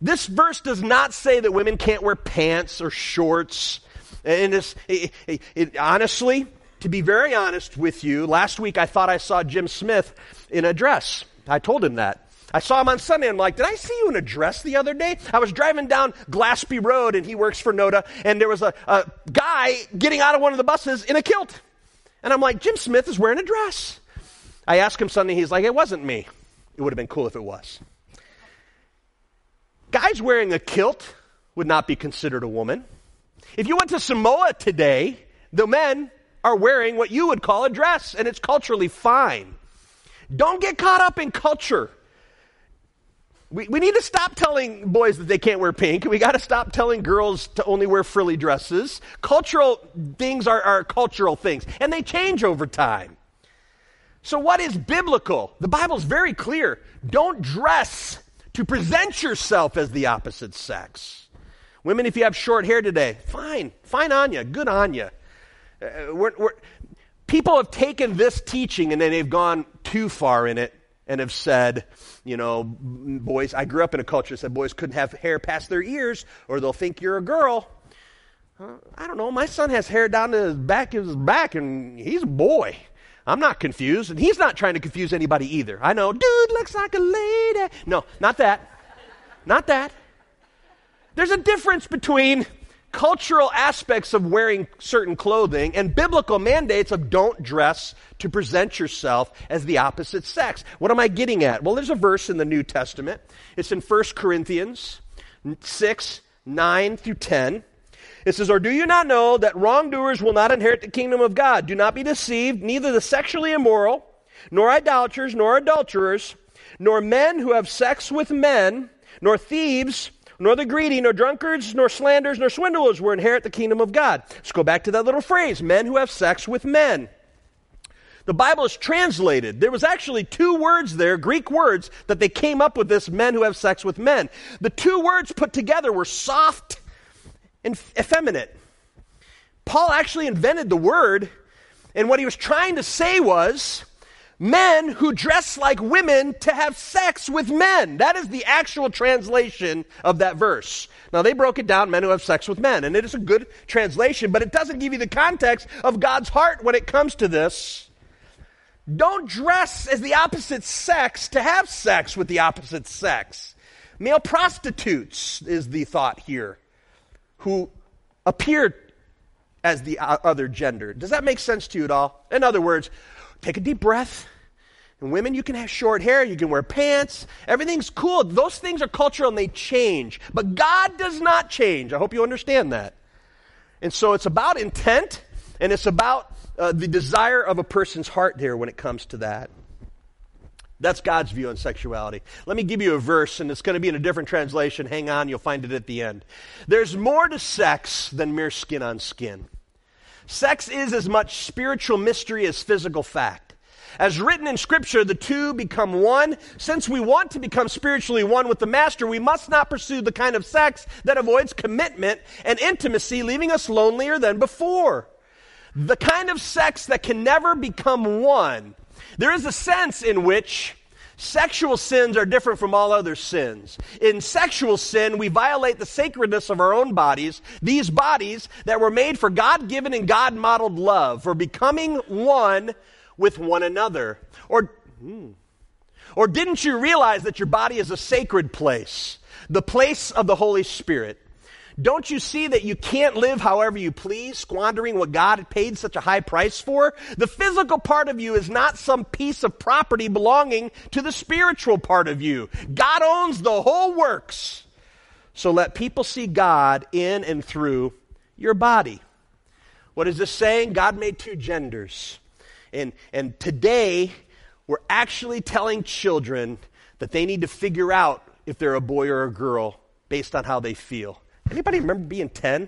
This verse does not say that women can't wear pants or shorts. And it, it, it, honestly, to be very honest with you, last week I thought I saw Jim Smith in a dress. I told him that. I saw him on Sunday. I'm like, did I see you in a dress the other day? I was driving down Glaspie Road and he works for NODA and there was a, a guy getting out of one of the buses in a kilt. And I'm like, Jim Smith is wearing a dress. I asked him Sunday. He's like, it wasn't me. It would have been cool if it was. Guys wearing a kilt would not be considered a woman. If you went to Samoa today, the men are wearing what you would call a dress, and it's culturally fine. Don't get caught up in culture. We, we need to stop telling boys that they can't wear pink. We got to stop telling girls to only wear frilly dresses. Cultural things are, are cultural things, and they change over time. So, what is biblical? The Bible is very clear. Don't dress to present yourself as the opposite sex. Women, if you have short hair today, fine. Fine on you. Good on you. Uh, we're, we're, people have taken this teaching and then they've gone too far in it and have said, you know, boys, I grew up in a culture that said boys couldn't have hair past their ears or they'll think you're a girl. I don't know. My son has hair down to his back of his back and he's a boy. I'm not confused, and he's not trying to confuse anybody either. I know, dude looks like a lady. No, not that. Not that. There's a difference between cultural aspects of wearing certain clothing and biblical mandates of don't dress to present yourself as the opposite sex. What am I getting at? Well, there's a verse in the New Testament. It's in 1 Corinthians 6, 9 through 10. It says, Or do you not know that wrongdoers will not inherit the kingdom of God? Do not be deceived, neither the sexually immoral, nor idolaters, nor adulterers, nor men who have sex with men, nor thieves, nor the greedy, nor drunkards, nor slanders, nor swindlers will inherit the kingdom of God. Let's go back to that little phrase men who have sex with men. The Bible is translated. There was actually two words there, Greek words, that they came up with this men who have sex with men. The two words put together were soft and effeminate. Paul actually invented the word, and what he was trying to say was men who dress like women to have sex with men. That is the actual translation of that verse. Now, they broke it down men who have sex with men, and it is a good translation, but it doesn't give you the context of God's heart when it comes to this. Don't dress as the opposite sex to have sex with the opposite sex. Male prostitutes is the thought here, who appear as the other gender. Does that make sense to you at all? In other words, take a deep breath and women, you can have short hair, you can wear pants, everything's cool. Those things are cultural and they change. But God does not change. I hope you understand that. And so it's about intent and it's about uh, the desire of a person's heart there when it comes to that. That's God's view on sexuality. Let me give you a verse, and it's going to be in a different translation. Hang on, you'll find it at the end. There's more to sex than mere skin on skin. Sex is as much spiritual mystery as physical fact. As written in Scripture, the two become one. Since we want to become spiritually one with the Master, we must not pursue the kind of sex that avoids commitment and intimacy, leaving us lonelier than before. The kind of sex that can never become one. There is a sense in which Sexual sins are different from all other sins. In sexual sin, we violate the sacredness of our own bodies, these bodies that were made for God given and God modeled love, for becoming one with one another? Or, hmm, or didn't you realize that your body is a sacred place, the place of the Holy Spirit? Don't you see that you can't live however you please, squandering what God had paid such a high price for? The physical part of you is not some piece of property belonging to the spiritual part of you. God owns the whole works. So let people see God in and through your body. What is this saying? God made two genders. And, and today, we're actually telling children that they need to figure out if they're a boy or a girl based on how they feel. Anybody remember being 10?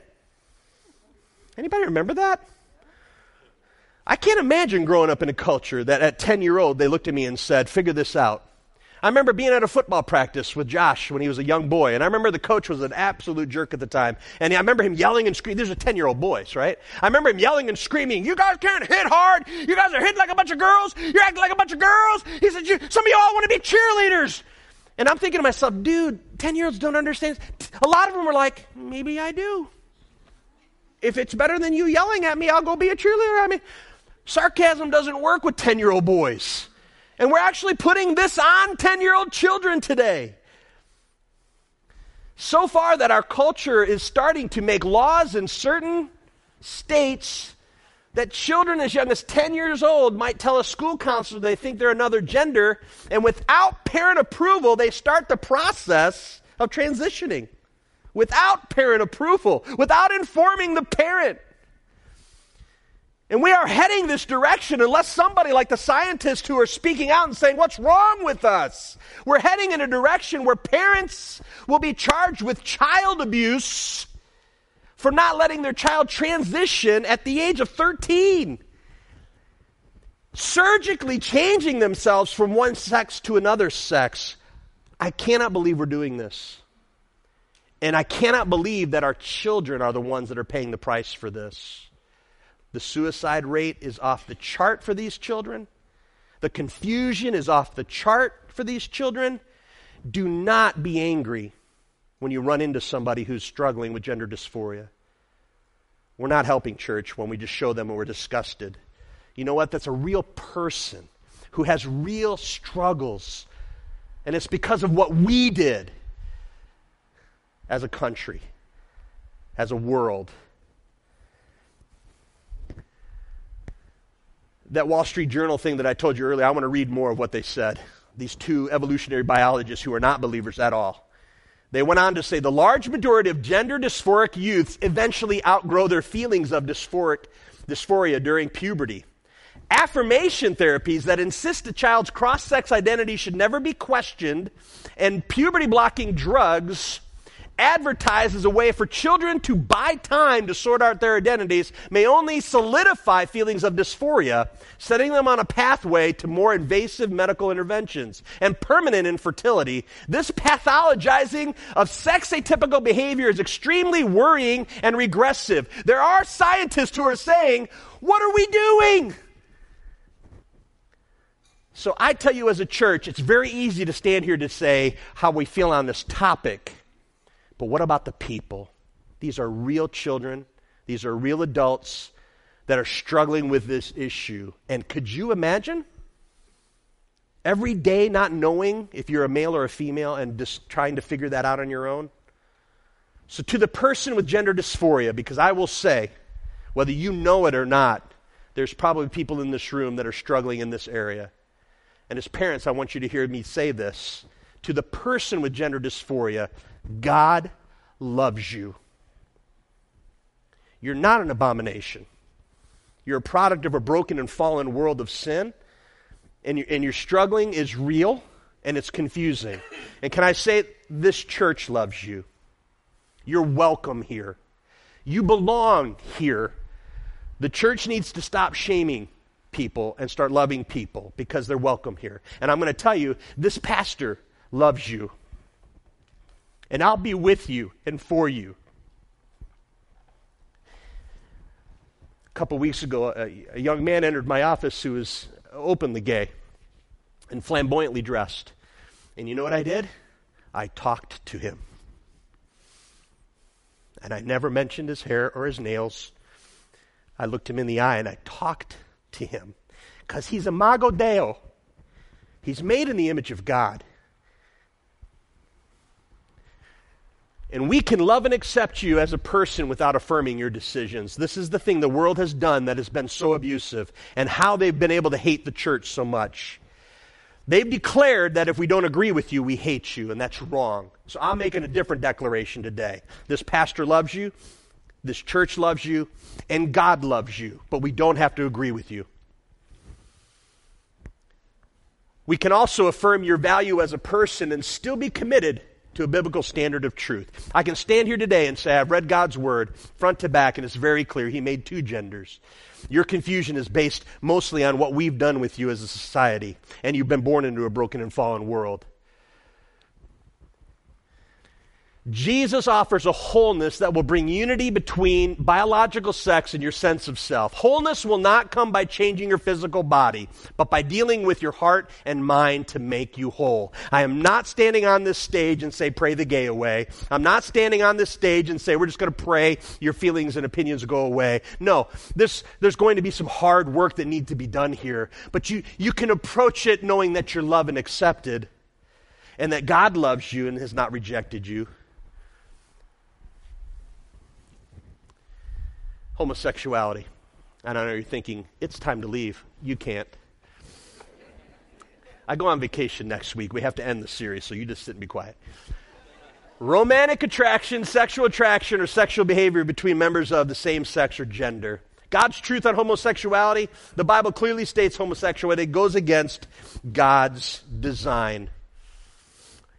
Anybody remember that? I can't imagine growing up in a culture that at 10 year old they looked at me and said, figure this out. I remember being at a football practice with Josh when he was a young boy, and I remember the coach was an absolute jerk at the time. And I remember him yelling and screaming. These are 10 year old boys, right? I remember him yelling and screaming, You guys can't hit hard. You guys are hitting like a bunch of girls. You're acting like a bunch of girls. He said, Some of y'all want to be cheerleaders. And I'm thinking to myself, Dude, 10 year olds don't understand. A lot of them were like, Maybe I do. If it's better than you yelling at me, I'll go be a cheerleader. I mean, sarcasm doesn't work with 10 year old boys. And we're actually putting this on 10 year old children today. So far, that our culture is starting to make laws in certain states that children as young as 10 years old might tell a school counselor they think they're another gender, and without parent approval, they start the process of transitioning. Without parent approval, without informing the parent. And we are heading this direction unless somebody like the scientists who are speaking out and saying, What's wrong with us? We're heading in a direction where parents will be charged with child abuse for not letting their child transition at the age of 13. Surgically changing themselves from one sex to another sex. I cannot believe we're doing this. And I cannot believe that our children are the ones that are paying the price for this. The suicide rate is off the chart for these children. The confusion is off the chart for these children. Do not be angry when you run into somebody who's struggling with gender dysphoria. We're not helping church when we just show them and we're disgusted. You know what? That's a real person who has real struggles. And it's because of what we did as a country, as a world. That Wall Street Journal thing that I told you earlier, I want to read more of what they said. These two evolutionary biologists who are not believers at all. They went on to say the large majority of gender dysphoric youths eventually outgrow their feelings of dysphoric, dysphoria during puberty. Affirmation therapies that insist a child's cross sex identity should never be questioned, and puberty blocking drugs advertised as a way for children to buy time to sort out their identities may only solidify feelings of dysphoria, setting them on a pathway to more invasive medical interventions and permanent infertility. This pathologizing of sex atypical behavior is extremely worrying and regressive. There are scientists who are saying, What are we doing? So I tell you, as a church, it's very easy to stand here to say how we feel on this topic. But what about the people? These are real children, these are real adults that are struggling with this issue. And could you imagine? Every day not knowing if you're a male or a female and just trying to figure that out on your own. So, to the person with gender dysphoria, because I will say, whether you know it or not, there's probably people in this room that are struggling in this area. And as parents, I want you to hear me say this. To the person with gender dysphoria, God loves you. You're not an abomination. You're a product of a broken and fallen world of sin, and, you, and your struggling is real and it's confusing. And can I say, this church loves you. You're welcome here. You belong here. The church needs to stop shaming people and start loving people because they're welcome here. And I'm going to tell you, this pastor loves you and I'll be with you and for you. A couple weeks ago, a, a young man entered my office who was openly gay and flamboyantly dressed. And you know what I did? I talked to him. And I never mentioned his hair or his nails. I looked him in the eye and I talked to him because he's imago Dei. He's made in the image of God. And we can love and accept you as a person without affirming your decisions. This is the thing the world has done that has been so abusive, and how they've been able to hate the church so much. They've declared that if we don't agree with you, we hate you, and that's wrong. So I'm making a different declaration today. This pastor loves you, this church loves you, and God loves you, but we don't have to agree with you. We can also affirm your value as a person and still be committed to a biblical standard of truth. I can stand here today and say I've read God's word front to back and it's very clear. He made two genders. Your confusion is based mostly on what we've done with you as a society, and you've been born into a broken and fallen world. Jesus offers a wholeness that will bring unity between biological sex and your sense of self. Wholeness will not come by changing your physical body, but by dealing with your heart and mind to make you whole. I am not standing on this stage and say, pray the gay away. I'm not standing on this stage and say, we're just going to pray your feelings and opinions go away. No, this, there's going to be some hard work that needs to be done here, but you, you can approach it knowing that you're loved and accepted and that God loves you and has not rejected you. Homosexuality. And I know you're thinking, it's time to leave. You can't. I go on vacation next week. We have to end the series, so you just sit and be quiet. Romantic attraction, sexual attraction, or sexual behavior between members of the same sex or gender. God's truth on homosexuality, the Bible clearly states homosexuality goes against God's design.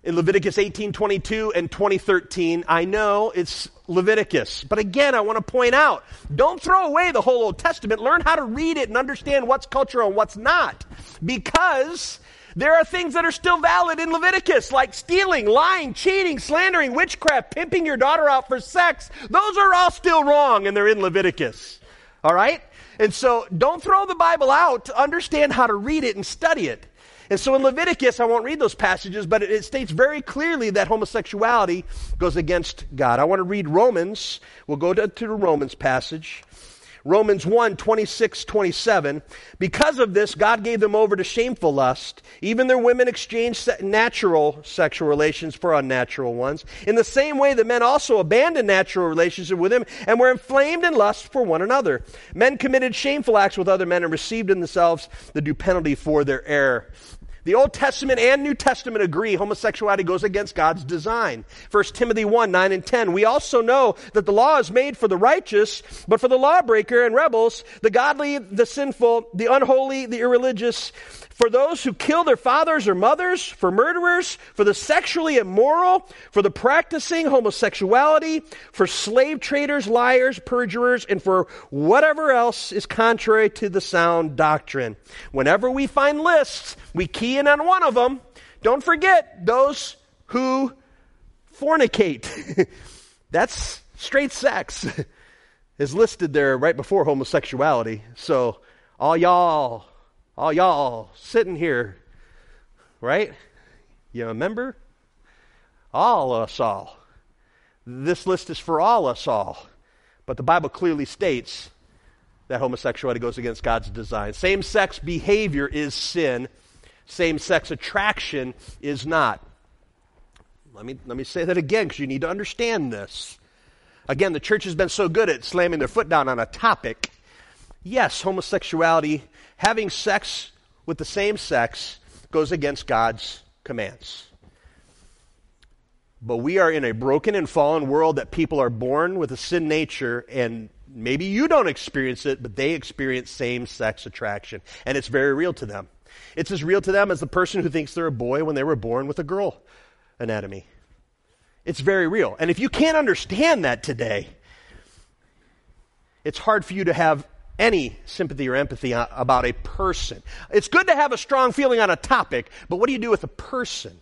In Leviticus 18, 22 and 2013, I know it's Leviticus. But again, I want to point out, don't throw away the whole Old Testament. Learn how to read it and understand what's cultural and what's not. Because there are things that are still valid in Leviticus, like stealing, lying, cheating, slandering, witchcraft, pimping your daughter out for sex. Those are all still wrong, and they're in Leviticus. All right? And so don't throw the Bible out understand how to read it and study it. And so in Leviticus, I won't read those passages, but it states very clearly that homosexuality goes against God. I want to read Romans. We'll go to, to the Romans passage. Romans 1 26, 27. Because of this, God gave them over to shameful lust. Even their women exchanged natural sexual relations for unnatural ones. In the same way, the men also abandoned natural relationship with him and were inflamed in lust for one another. Men committed shameful acts with other men and received in themselves the due penalty for their error. The Old Testament and New Testament agree homosexuality goes against God's design. 1 Timothy 1, 9 and 10. We also know that the law is made for the righteous, but for the lawbreaker and rebels, the godly, the sinful, the unholy, the irreligious, for those who kill their fathers or mothers, for murderers, for the sexually immoral, for the practicing homosexuality, for slave traders, liars, perjurers, and for whatever else is contrary to the sound doctrine. Whenever we find lists, we key in on one of them. Don't forget those who fornicate. (laughs) That's straight sex (laughs) is listed there right before homosexuality. So all y'all all y'all sitting here, right? You remember? All us all. This list is for all us all. But the Bible clearly states that homosexuality goes against God's design. Same sex behavior is sin, same sex attraction is not. Let me, let me say that again because you need to understand this. Again, the church has been so good at slamming their foot down on a topic. Yes, homosexuality having sex with the same sex goes against God's commands. But we are in a broken and fallen world that people are born with a sin nature, and maybe you don't experience it, but they experience same sex attraction. And it's very real to them. It's as real to them as the person who thinks they're a boy when they were born with a girl anatomy. It's very real. And if you can't understand that today, it's hard for you to have any sympathy or empathy uh, about a person. It's good to have a strong feeling on a topic, but what do you do with a person?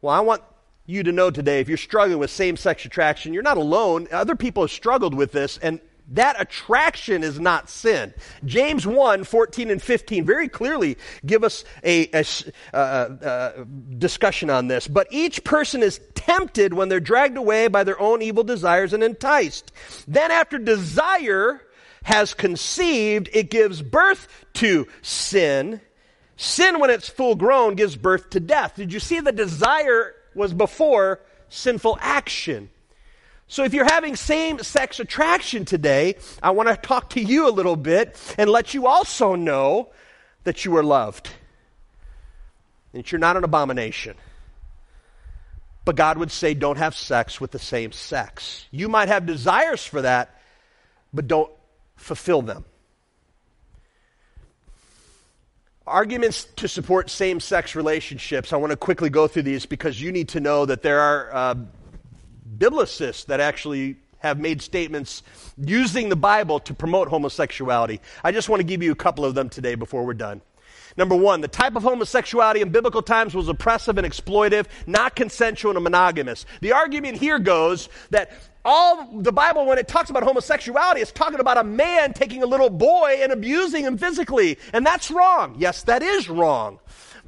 Well, I want you to know today if you're struggling with same sex attraction, you're not alone. Other people have struggled with this, and that attraction is not sin. James 1 14 and 15 very clearly give us a, a uh, uh, discussion on this. But each person is tempted when they're dragged away by their own evil desires and enticed. Then, after desire, has conceived, it gives birth to sin. Sin, when it's full grown, gives birth to death. Did you see the desire was before sinful action? So if you're having same sex attraction today, I want to talk to you a little bit and let you also know that you are loved. That you're not an abomination. But God would say, don't have sex with the same sex. You might have desires for that, but don't fulfill them. Arguments to support same sex relationships. I want to quickly go through these because you need to know that there are uh, biblicists that actually have made statements using the Bible to promote homosexuality. I just want to give you a couple of them today before we're done. Number one, the type of homosexuality in biblical times was oppressive and exploitive, not consensual and monogamous. The argument here goes that all the Bible, when it talks about homosexuality, is talking about a man taking a little boy and abusing him physically. And that's wrong. Yes, that is wrong.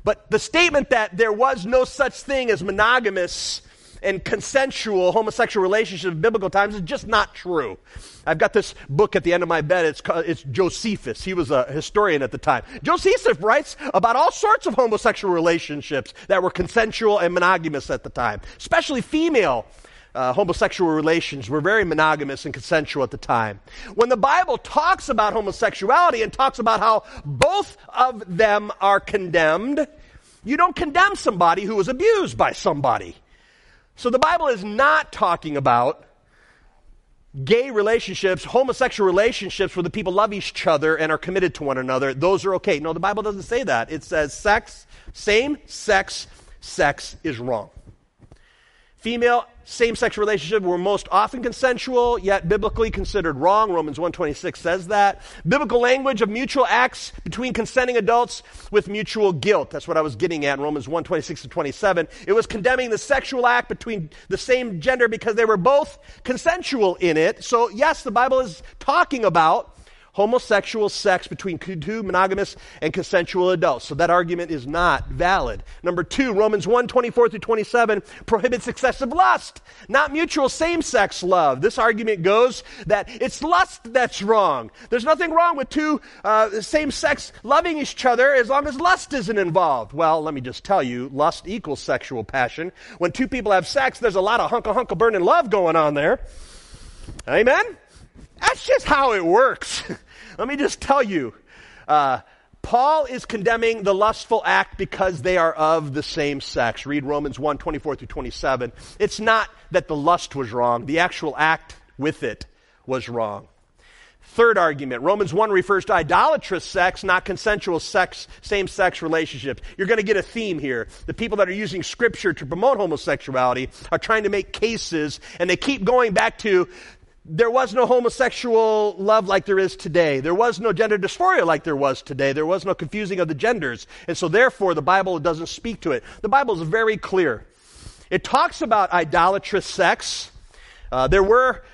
But the statement that there was no such thing as monogamous and consensual homosexual relationships in biblical times is just not true. I've got this book at the end of my bed. It's, called, it's Josephus. He was a historian at the time. Josephus writes about all sorts of homosexual relationships that were consensual and monogamous at the time, especially female uh, homosexual relations were very monogamous and consensual at the time. When the Bible talks about homosexuality and talks about how both of them are condemned, you don't condemn somebody who was abused by somebody. So the Bible is not talking about gay relationships, homosexual relationships where the people love each other and are committed to one another, those are okay. No, the Bible doesn't say that. It says sex, same sex, sex is wrong. Female same sex relationship were most often consensual, yet biblically considered wrong. Romans 126 says that. Biblical language of mutual acts between consenting adults with mutual guilt. That's what I was getting at in Romans 126 to 27. It was condemning the sexual act between the same gender because they were both consensual in it. So, yes, the Bible is talking about homosexual sex between two monogamous and consensual adults. So that argument is not valid. Number two, Romans 1 24 through 27 prohibits excessive lust, not mutual same sex love. This argument goes that it's lust that's wrong. There's nothing wrong with two uh, same sex loving each other as long as lust isn't involved. Well, let me just tell you, lust equals sexual passion. When two people have sex, there's a lot of hunka hunka burning love going on there. Amen? That's just how it works. (laughs) Let me just tell you. Uh, Paul is condemning the lustful act because they are of the same sex. Read Romans 1 24 through 27. It's not that the lust was wrong, the actual act with it was wrong. Third argument Romans 1 refers to idolatrous sex, not consensual sex, same sex relationships. You're going to get a theme here. The people that are using scripture to promote homosexuality are trying to make cases, and they keep going back to there was no homosexual love like there is today. There was no gender dysphoria like there was today. There was no confusing of the genders. And so, therefore, the Bible doesn't speak to it. The Bible is very clear. It talks about idolatrous sex. Uh, there were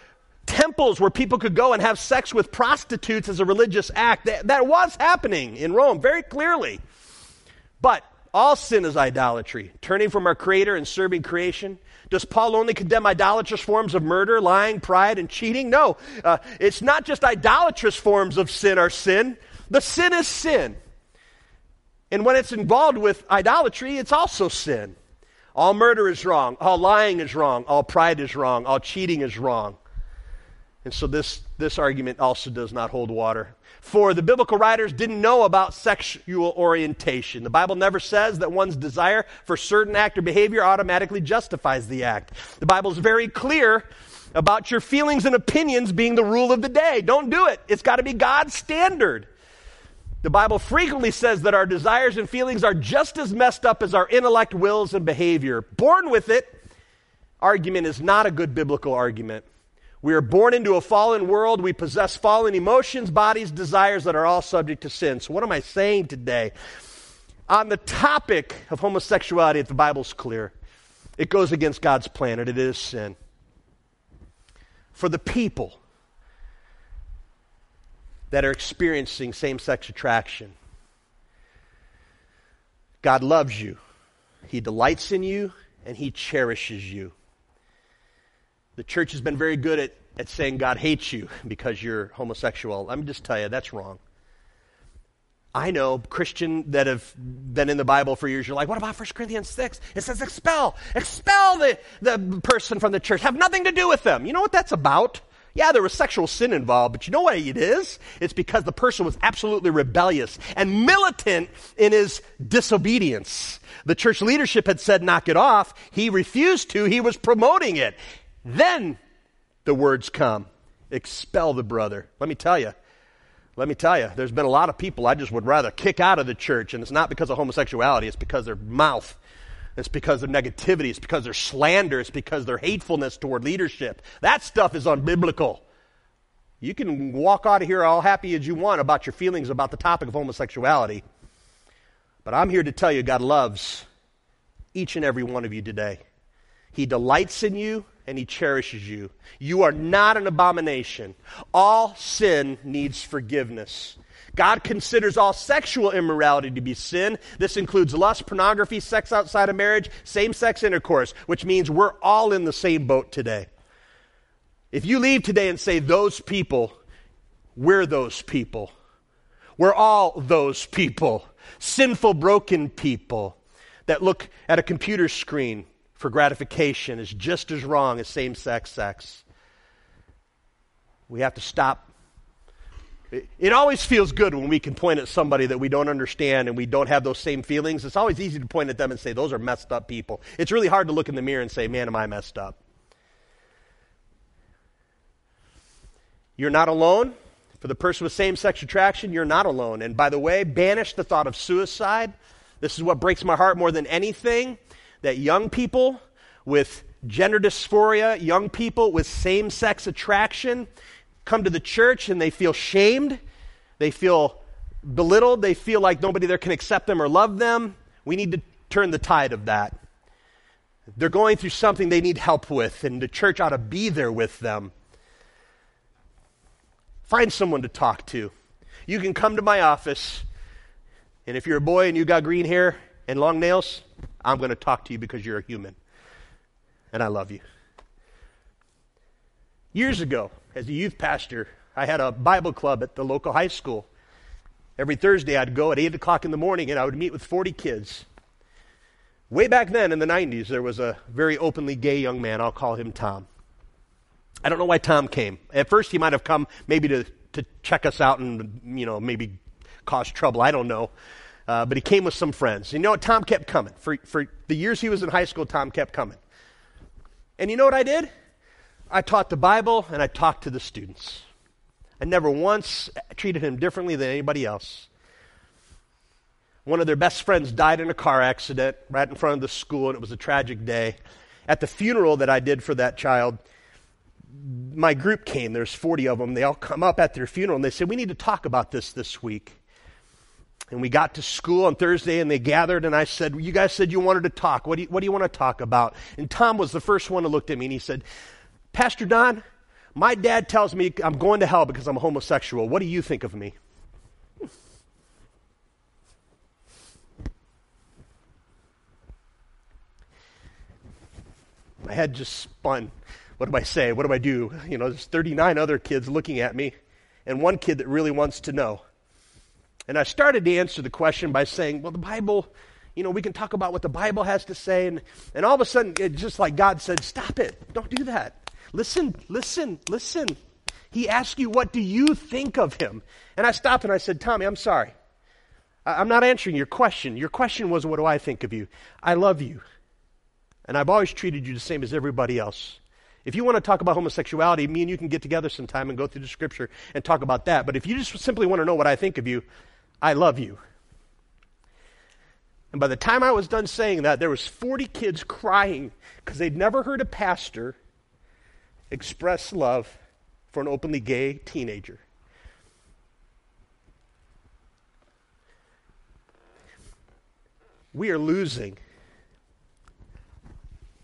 temples where people could go and have sex with prostitutes as a religious act. That, that was happening in Rome very clearly. But all sin is idolatry, turning from our Creator and serving creation. Does Paul only condemn idolatrous forms of murder, lying, pride, and cheating? No. Uh, it's not just idolatrous forms of sin are sin. The sin is sin. And when it's involved with idolatry, it's also sin. All murder is wrong. All lying is wrong. All pride is wrong. All cheating is wrong. And so this, this argument also does not hold water for the biblical writers didn't know about sexual orientation. The Bible never says that one's desire for certain act or behavior automatically justifies the act. The Bible is very clear about your feelings and opinions being the rule of the day. Don't do it. It's got to be God's standard. The Bible frequently says that our desires and feelings are just as messed up as our intellect, wills, and behavior. Born with it, argument is not a good biblical argument. We are born into a fallen world. We possess fallen emotions, bodies, desires that are all subject to sin. So, what am I saying today? On the topic of homosexuality, if the Bible's clear, it goes against God's plan, and it is sin. For the people that are experiencing same sex attraction, God loves you, He delights in you, and He cherishes you. The church has been very good at, at saying God hates you because you're homosexual. Let me just tell you, that's wrong. I know Christian that have been in the Bible for years. You're like, what about 1 Corinthians 6? It says expel, expel the, the person from the church. Have nothing to do with them. You know what that's about? Yeah, there was sexual sin involved, but you know what it is? It's because the person was absolutely rebellious and militant in his disobedience. The church leadership had said, knock it off. He refused to. He was promoting it. Then the words come expel the brother. Let me tell you, let me tell you, there's been a lot of people I just would rather kick out of the church, and it's not because of homosexuality, it's because their mouth. It's because of negativity. It's because their slander. It's because their hatefulness toward leadership. That stuff is unbiblical. You can walk out of here all happy as you want about your feelings about the topic of homosexuality. But I'm here to tell you God loves each and every one of you today. He delights in you and he cherishes you. You are not an abomination. All sin needs forgiveness. God considers all sexual immorality to be sin. This includes lust, pornography, sex outside of marriage, same sex intercourse, which means we're all in the same boat today. If you leave today and say, those people, we're those people. We're all those people. Sinful, broken people that look at a computer screen for gratification is just as wrong as same sex sex. We have to stop. It, always feels good when we can point at somebody that we don't understand and we don't have those same feelings. It's always easy to point at them and say, those are messed up people. It's really hard to look in the mirror and say, man, am I messed up. You're not alone. For the person with same sex attraction, you're not alone. And by the way, banish the thought of suicide. This is what breaks my heart more than anything that young people with gender dysphoria, young people with same sex attraction come to the church and they feel shamed. They feel belittled. They feel like nobody there can accept them or love them. We need to turn the tide of that. They're going through something they need help with, and the church ought to be there with them. Find someone to talk to. You can come to my office, and if you're a boy and you got green hair and long nails, I'm going to talk to you because you're a human. And I love you. Years ago, as a youth pastor, I had a Bible club at the local high school. Every Thursday, I'd go at 8 o'clock in the morning and I would meet with 40 kids. Way back then in the 90s, there was a very openly gay young man. I'll call him Tom. I don't know why Tom came. At first, he might have come maybe to, to check us out and, you know, maybe cause trouble. I don't know. Uh, but he came with some friends. You know what? Tom kept coming. For, for the years he was in high school, Tom kept coming. And you know what I did? I taught the Bible and I talked to the students. I never once treated him differently than anybody else. One of their best friends died in a car accident right in front of the school, and it was a tragic day. At the funeral that I did for that child, my group came. There's 40 of them. They all come up at their funeral and they said, We need to talk about this this week. And we got to school on Thursday and they gathered and I said, You guys said you wanted to talk. What do you, what do you want to talk about? And Tom was the first one to look at me and he said, Pastor Don, my dad tells me I'm going to hell because I'm a homosexual. What do you think of me? My head just spun what do I say? What do I do? You know, there's 39 other kids looking at me, and one kid that really wants to know. And I started to answer the question by saying, well, the Bible, you know, we can talk about what the Bible has to say. And, and all of a sudden, it just like God said, stop it. Don't do that. Listen, listen, listen. He asked you, what do you think of him? And I stopped and I said, Tommy, I'm sorry. I'm not answering your question. Your question was, what do I think of you? I love you. And I've always treated you the same as everybody else. If you want to talk about homosexuality, me and you can get together sometime and go through the scripture and talk about that. But if you just simply want to know what I think of you, I love you. And by the time I was done saying that, there was 40 kids crying because they'd never heard a pastor express love for an openly gay teenager. We are losing.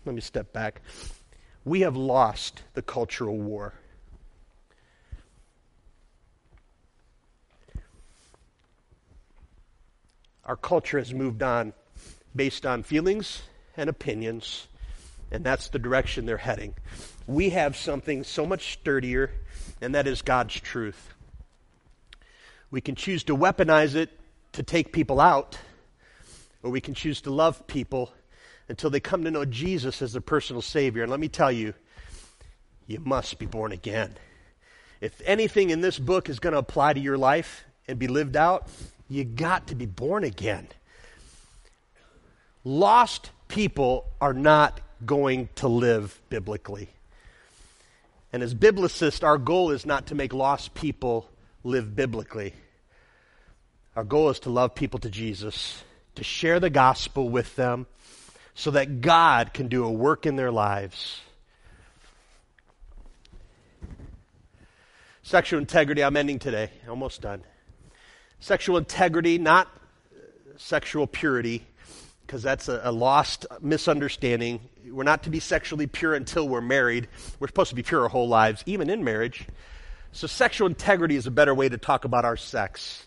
Let me step back we have lost the cultural war. Our culture has moved on based on feelings and opinions, and that's the direction they're heading. We have something so much sturdier, and that is God's truth. We can choose to weaponize it to take people out, or we can choose to love people until they come to know Jesus as their personal Savior. And let me tell you, you must be born again. If anything in this book is going to apply to your life and be lived out, you got to be born again. Lost people are not going to live biblically. And as biblicists, our goal is not to make lost people live biblically. Our goal is to love people to Jesus, to share the gospel with them, so that God can do a work in their lives. Sexual integrity, I'm ending today, almost done. Sexual integrity, not sexual purity, because that's a, a, lost misunderstanding. We're not to be sexually pure until we're married. We're supposed to be pure our whole lives, even in marriage. So, sexual integrity is a better way to talk about our sex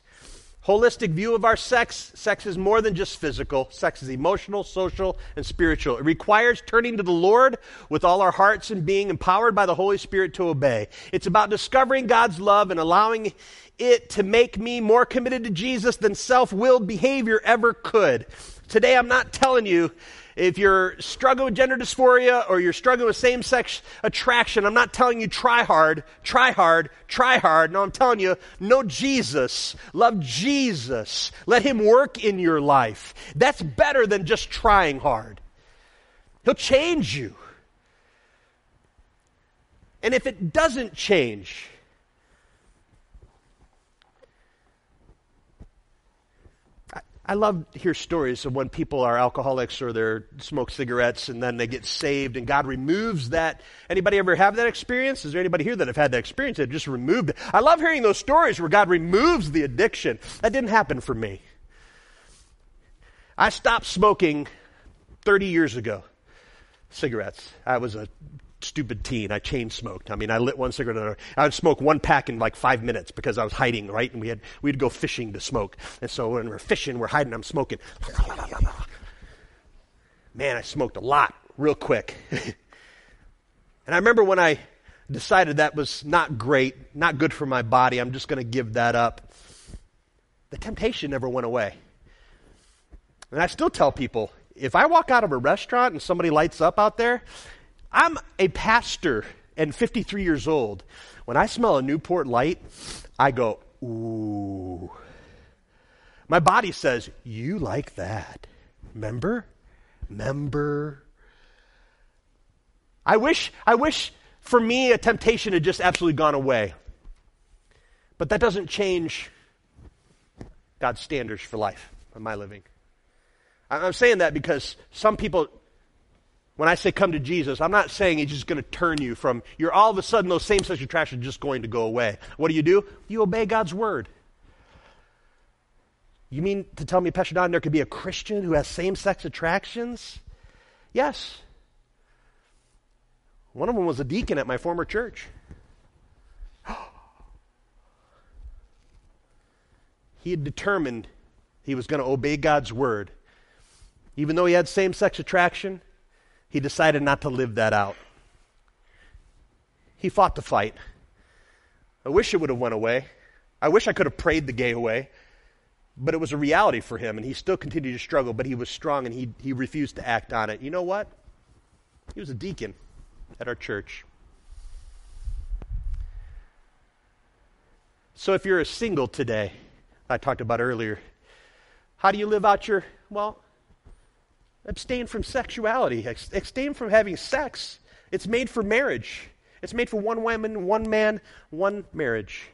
holistic view of our sex, sex is more than just physical. Sex is emotional, social, and spiritual. It requires turning to the Lord with all our hearts and being empowered by the Holy Spirit to obey. It's about discovering God's love and allowing it to make me more committed to Jesus than self willed behavior ever could. Today, I'm not telling you if you're struggling with gender dysphoria or you're struggling with same sex attraction, I'm not telling you try hard, try hard, try hard. No, I'm telling you, know Jesus. Love Jesus. Let Him work in your life. That's better than just trying hard. He'll change you. And if it doesn't change, I love to hear stories of when people are alcoholics or they smoke cigarettes and then they get saved and God removes that. Anybody ever have that experience? Is there anybody here that have had that experience that just removed it? I love hearing those stories where God removes the addiction. That didn't happen for me. I stopped smoking 30 years ago, cigarettes. I was a stupid teen. I chain smoked. I mean, I lit one cigarette. I would smoke one pack in like five minutes because I was hiding, right? And we had we'd go fishing to smoke. And so when we're fishing, we're hiding. I'm smoking. (laughs) Man, I smoked a lot real quick. (laughs) and I remember when I decided that was not great, not good for my body. I'm just going to give that up. The temptation never went away. And I still tell people if I walk out of a restaurant and somebody lights up out there, I'm a pastor and 53 years old. When I smell a Newport light, I go, ooh. My body says, you like that. Member? Member? I wish, I wish for me a temptation had just absolutely gone away. But that doesn't change God's standards for life and my living. I'm saying that because some people when I say come to Jesus, I'm not saying he's just going to turn you from, you're all of a sudden those same sexual attractions are just going to go away. What do you do? You obey God's word. You mean to tell me, Pastor Don, there could be a Christian who has same sex attractions? Yes. One of them was a deacon at my former church. (gasps) he had determined he was going to obey God's word. Even though he had same sex attraction, he decided not to live that out. He fought the fight. I wish it would have went away. I wish I could have prayed the gay away. But it was a reality for him, and he still continued to struggle, but he was strong and he, he refused to act on it. You know what? He was a deacon at our church. So if you're a single today, I talked about earlier, how do you live out your, well, Abstain from sexuality. Abstain from having sex. It's made for marriage. It's made for one woman, one man, one marriage.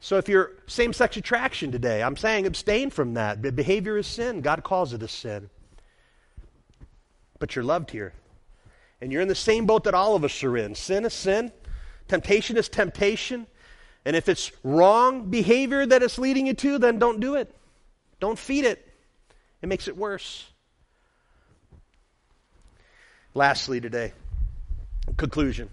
So if you're same sex attraction today, I'm saying abstain from that. Behavior is sin. God calls it a sin. But you're loved here. And you're in the same boat that all of us are in. Sin is sin. Temptation is temptation. And if it's wrong behavior that it's leading you to, then don't do it. Don't feed it. It makes it worse. Lastly, today, conclusion.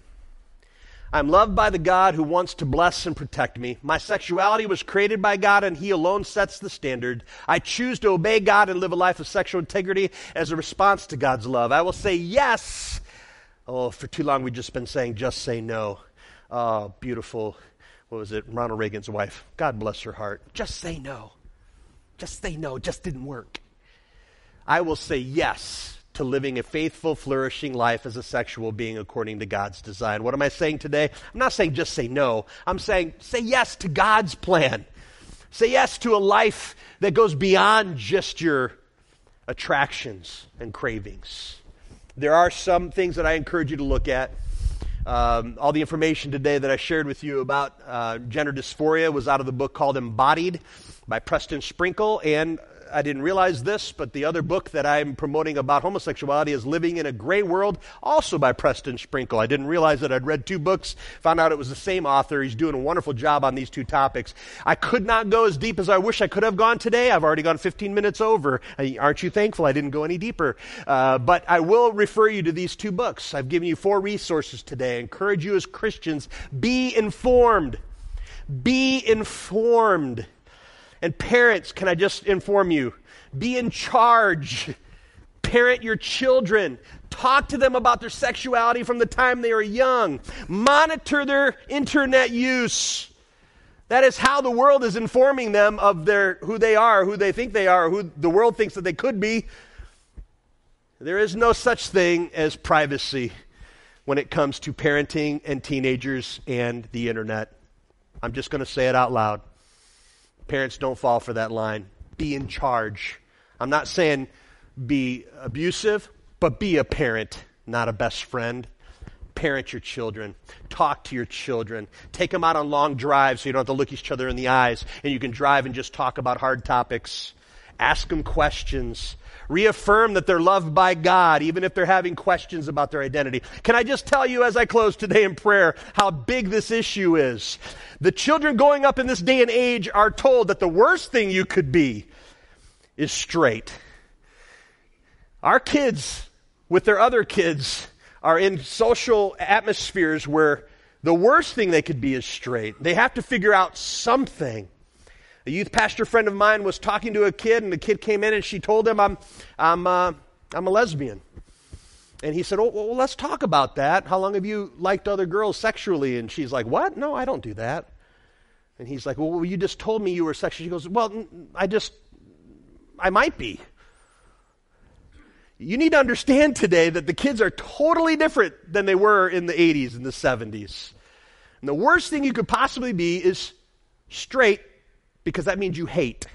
I'm loved by the God who wants to bless and protect me. My sexuality was created by God and He alone sets the standard. I choose to obey God and live a life of sexual integrity as a response to God's love. I will say yes. Oh, for too long we've just been saying just say no. Oh, beautiful. What was it? Ronald Reagan's wife. God bless her heart. Just say no. Just say no. It just didn't work. I will say yes to living a faithful, flourishing life as a sexual being according to God's design. What am I saying today? I'm not saying just say no. I'm saying say yes to God's plan. Say yes to a life that goes beyond just your attractions and cravings. There are some things that I encourage you to look at. Um, all the information today that I shared with you about uh, gender dysphoria was out of the book called Embodied by Preston Sprinkle, and I didn't realize this, but the other book that I'm promoting about homosexuality is Living in a Gray World, also by Preston Sprinkle. I didn't realize that I'd read two books, found out it was the same author. He's doing a wonderful job on these two topics. I could not go as deep as I wish I could have gone today. I've already gone 15 minutes over. Aren't you thankful I didn't go any deeper? Uh, but I will refer you to these two books. I've given you four resources today. I encourage you as Christians, be informed. Be informed. And parents, can I just inform you? Be in charge. Parent your children. Talk to them about their sexuality from the time they are young. Monitor their internet use. That is how the world is informing them of their who they are, who they think they are, who the world thinks that they could be. There is no such thing as privacy when it comes to parenting and teenagers and the internet. I'm just going to say it out loud. Parents, don't fall for that line. Be in charge. I'm not saying be abusive, but be a parent, not a best friend. Parent your children. Talk to your children. Take them out on long drives so you don't have to look each other in the eyes and you can drive and just talk about hard topics. Ask them questions. Reaffirm that they're loved by God, even if they're having questions about their identity. Can I just tell you as I close today in prayer how big this issue is? The children going up in this day and age are told that the worst thing you could be is straight. Our kids, with their other kids, are in social atmospheres where the worst thing they could be is straight. They have to figure out something. A youth pastor friend of mine was talking to a kid, and the kid came in and she told him, I'm, I'm, uh, I'm a lesbian. And he said, oh, well, let's talk about that. How long have you liked other girls sexually? And she's like, What? No, I don't do that. And he's like, Well, you just told me you were sexual. She goes, Well, I just, I might be. You need to understand today that the kids are totally different than they were in the 80s and the 70s. And the worst thing you could possibly be is straight because that means you hate.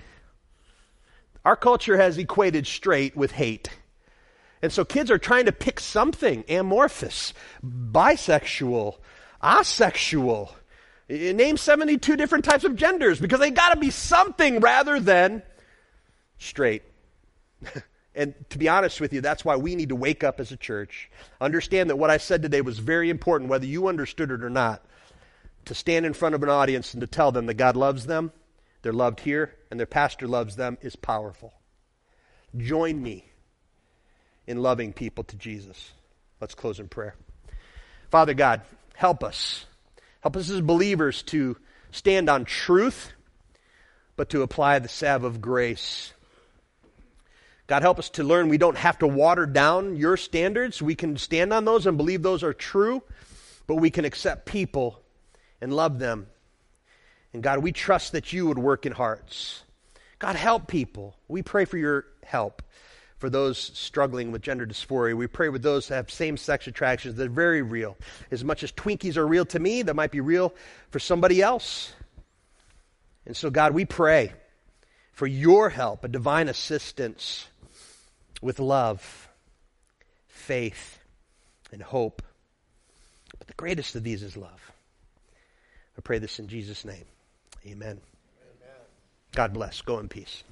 Our culture has equated straight with hate. And so kids are trying to pick something amorphous, bisexual, asexual. Eh, name 72 different types of genders because they got to be something rather than straight. (laughs) and to be honest with you, that's why we need to wake up as a church. Understand that what I said today was very important, whether you understood it or not, to stand in front of an audience and to tell them that God loves them they're loved here, and their pastor loves them, is powerful. Join me in loving people to Jesus. Let's close in prayer. Father God, help us. Help us as believers to stand on truth, but to apply the salve of grace. God, help us to learn we don't have to water down your standards. We can stand on those and believe those are true, but we can accept people and love them and God, we trust that you would work in hearts. God, help people. We pray for your help for those struggling with gender dysphoria. We pray with those who have same sex attractions that are very real. As much as Twinkies are real to me, that might be real for somebody else. And so, God, we pray for your help, a divine assistance with love, faith, and hope. But the greatest of these is love. I pray this in Jesus' name. Amen. Amen. God bless. Go in peace.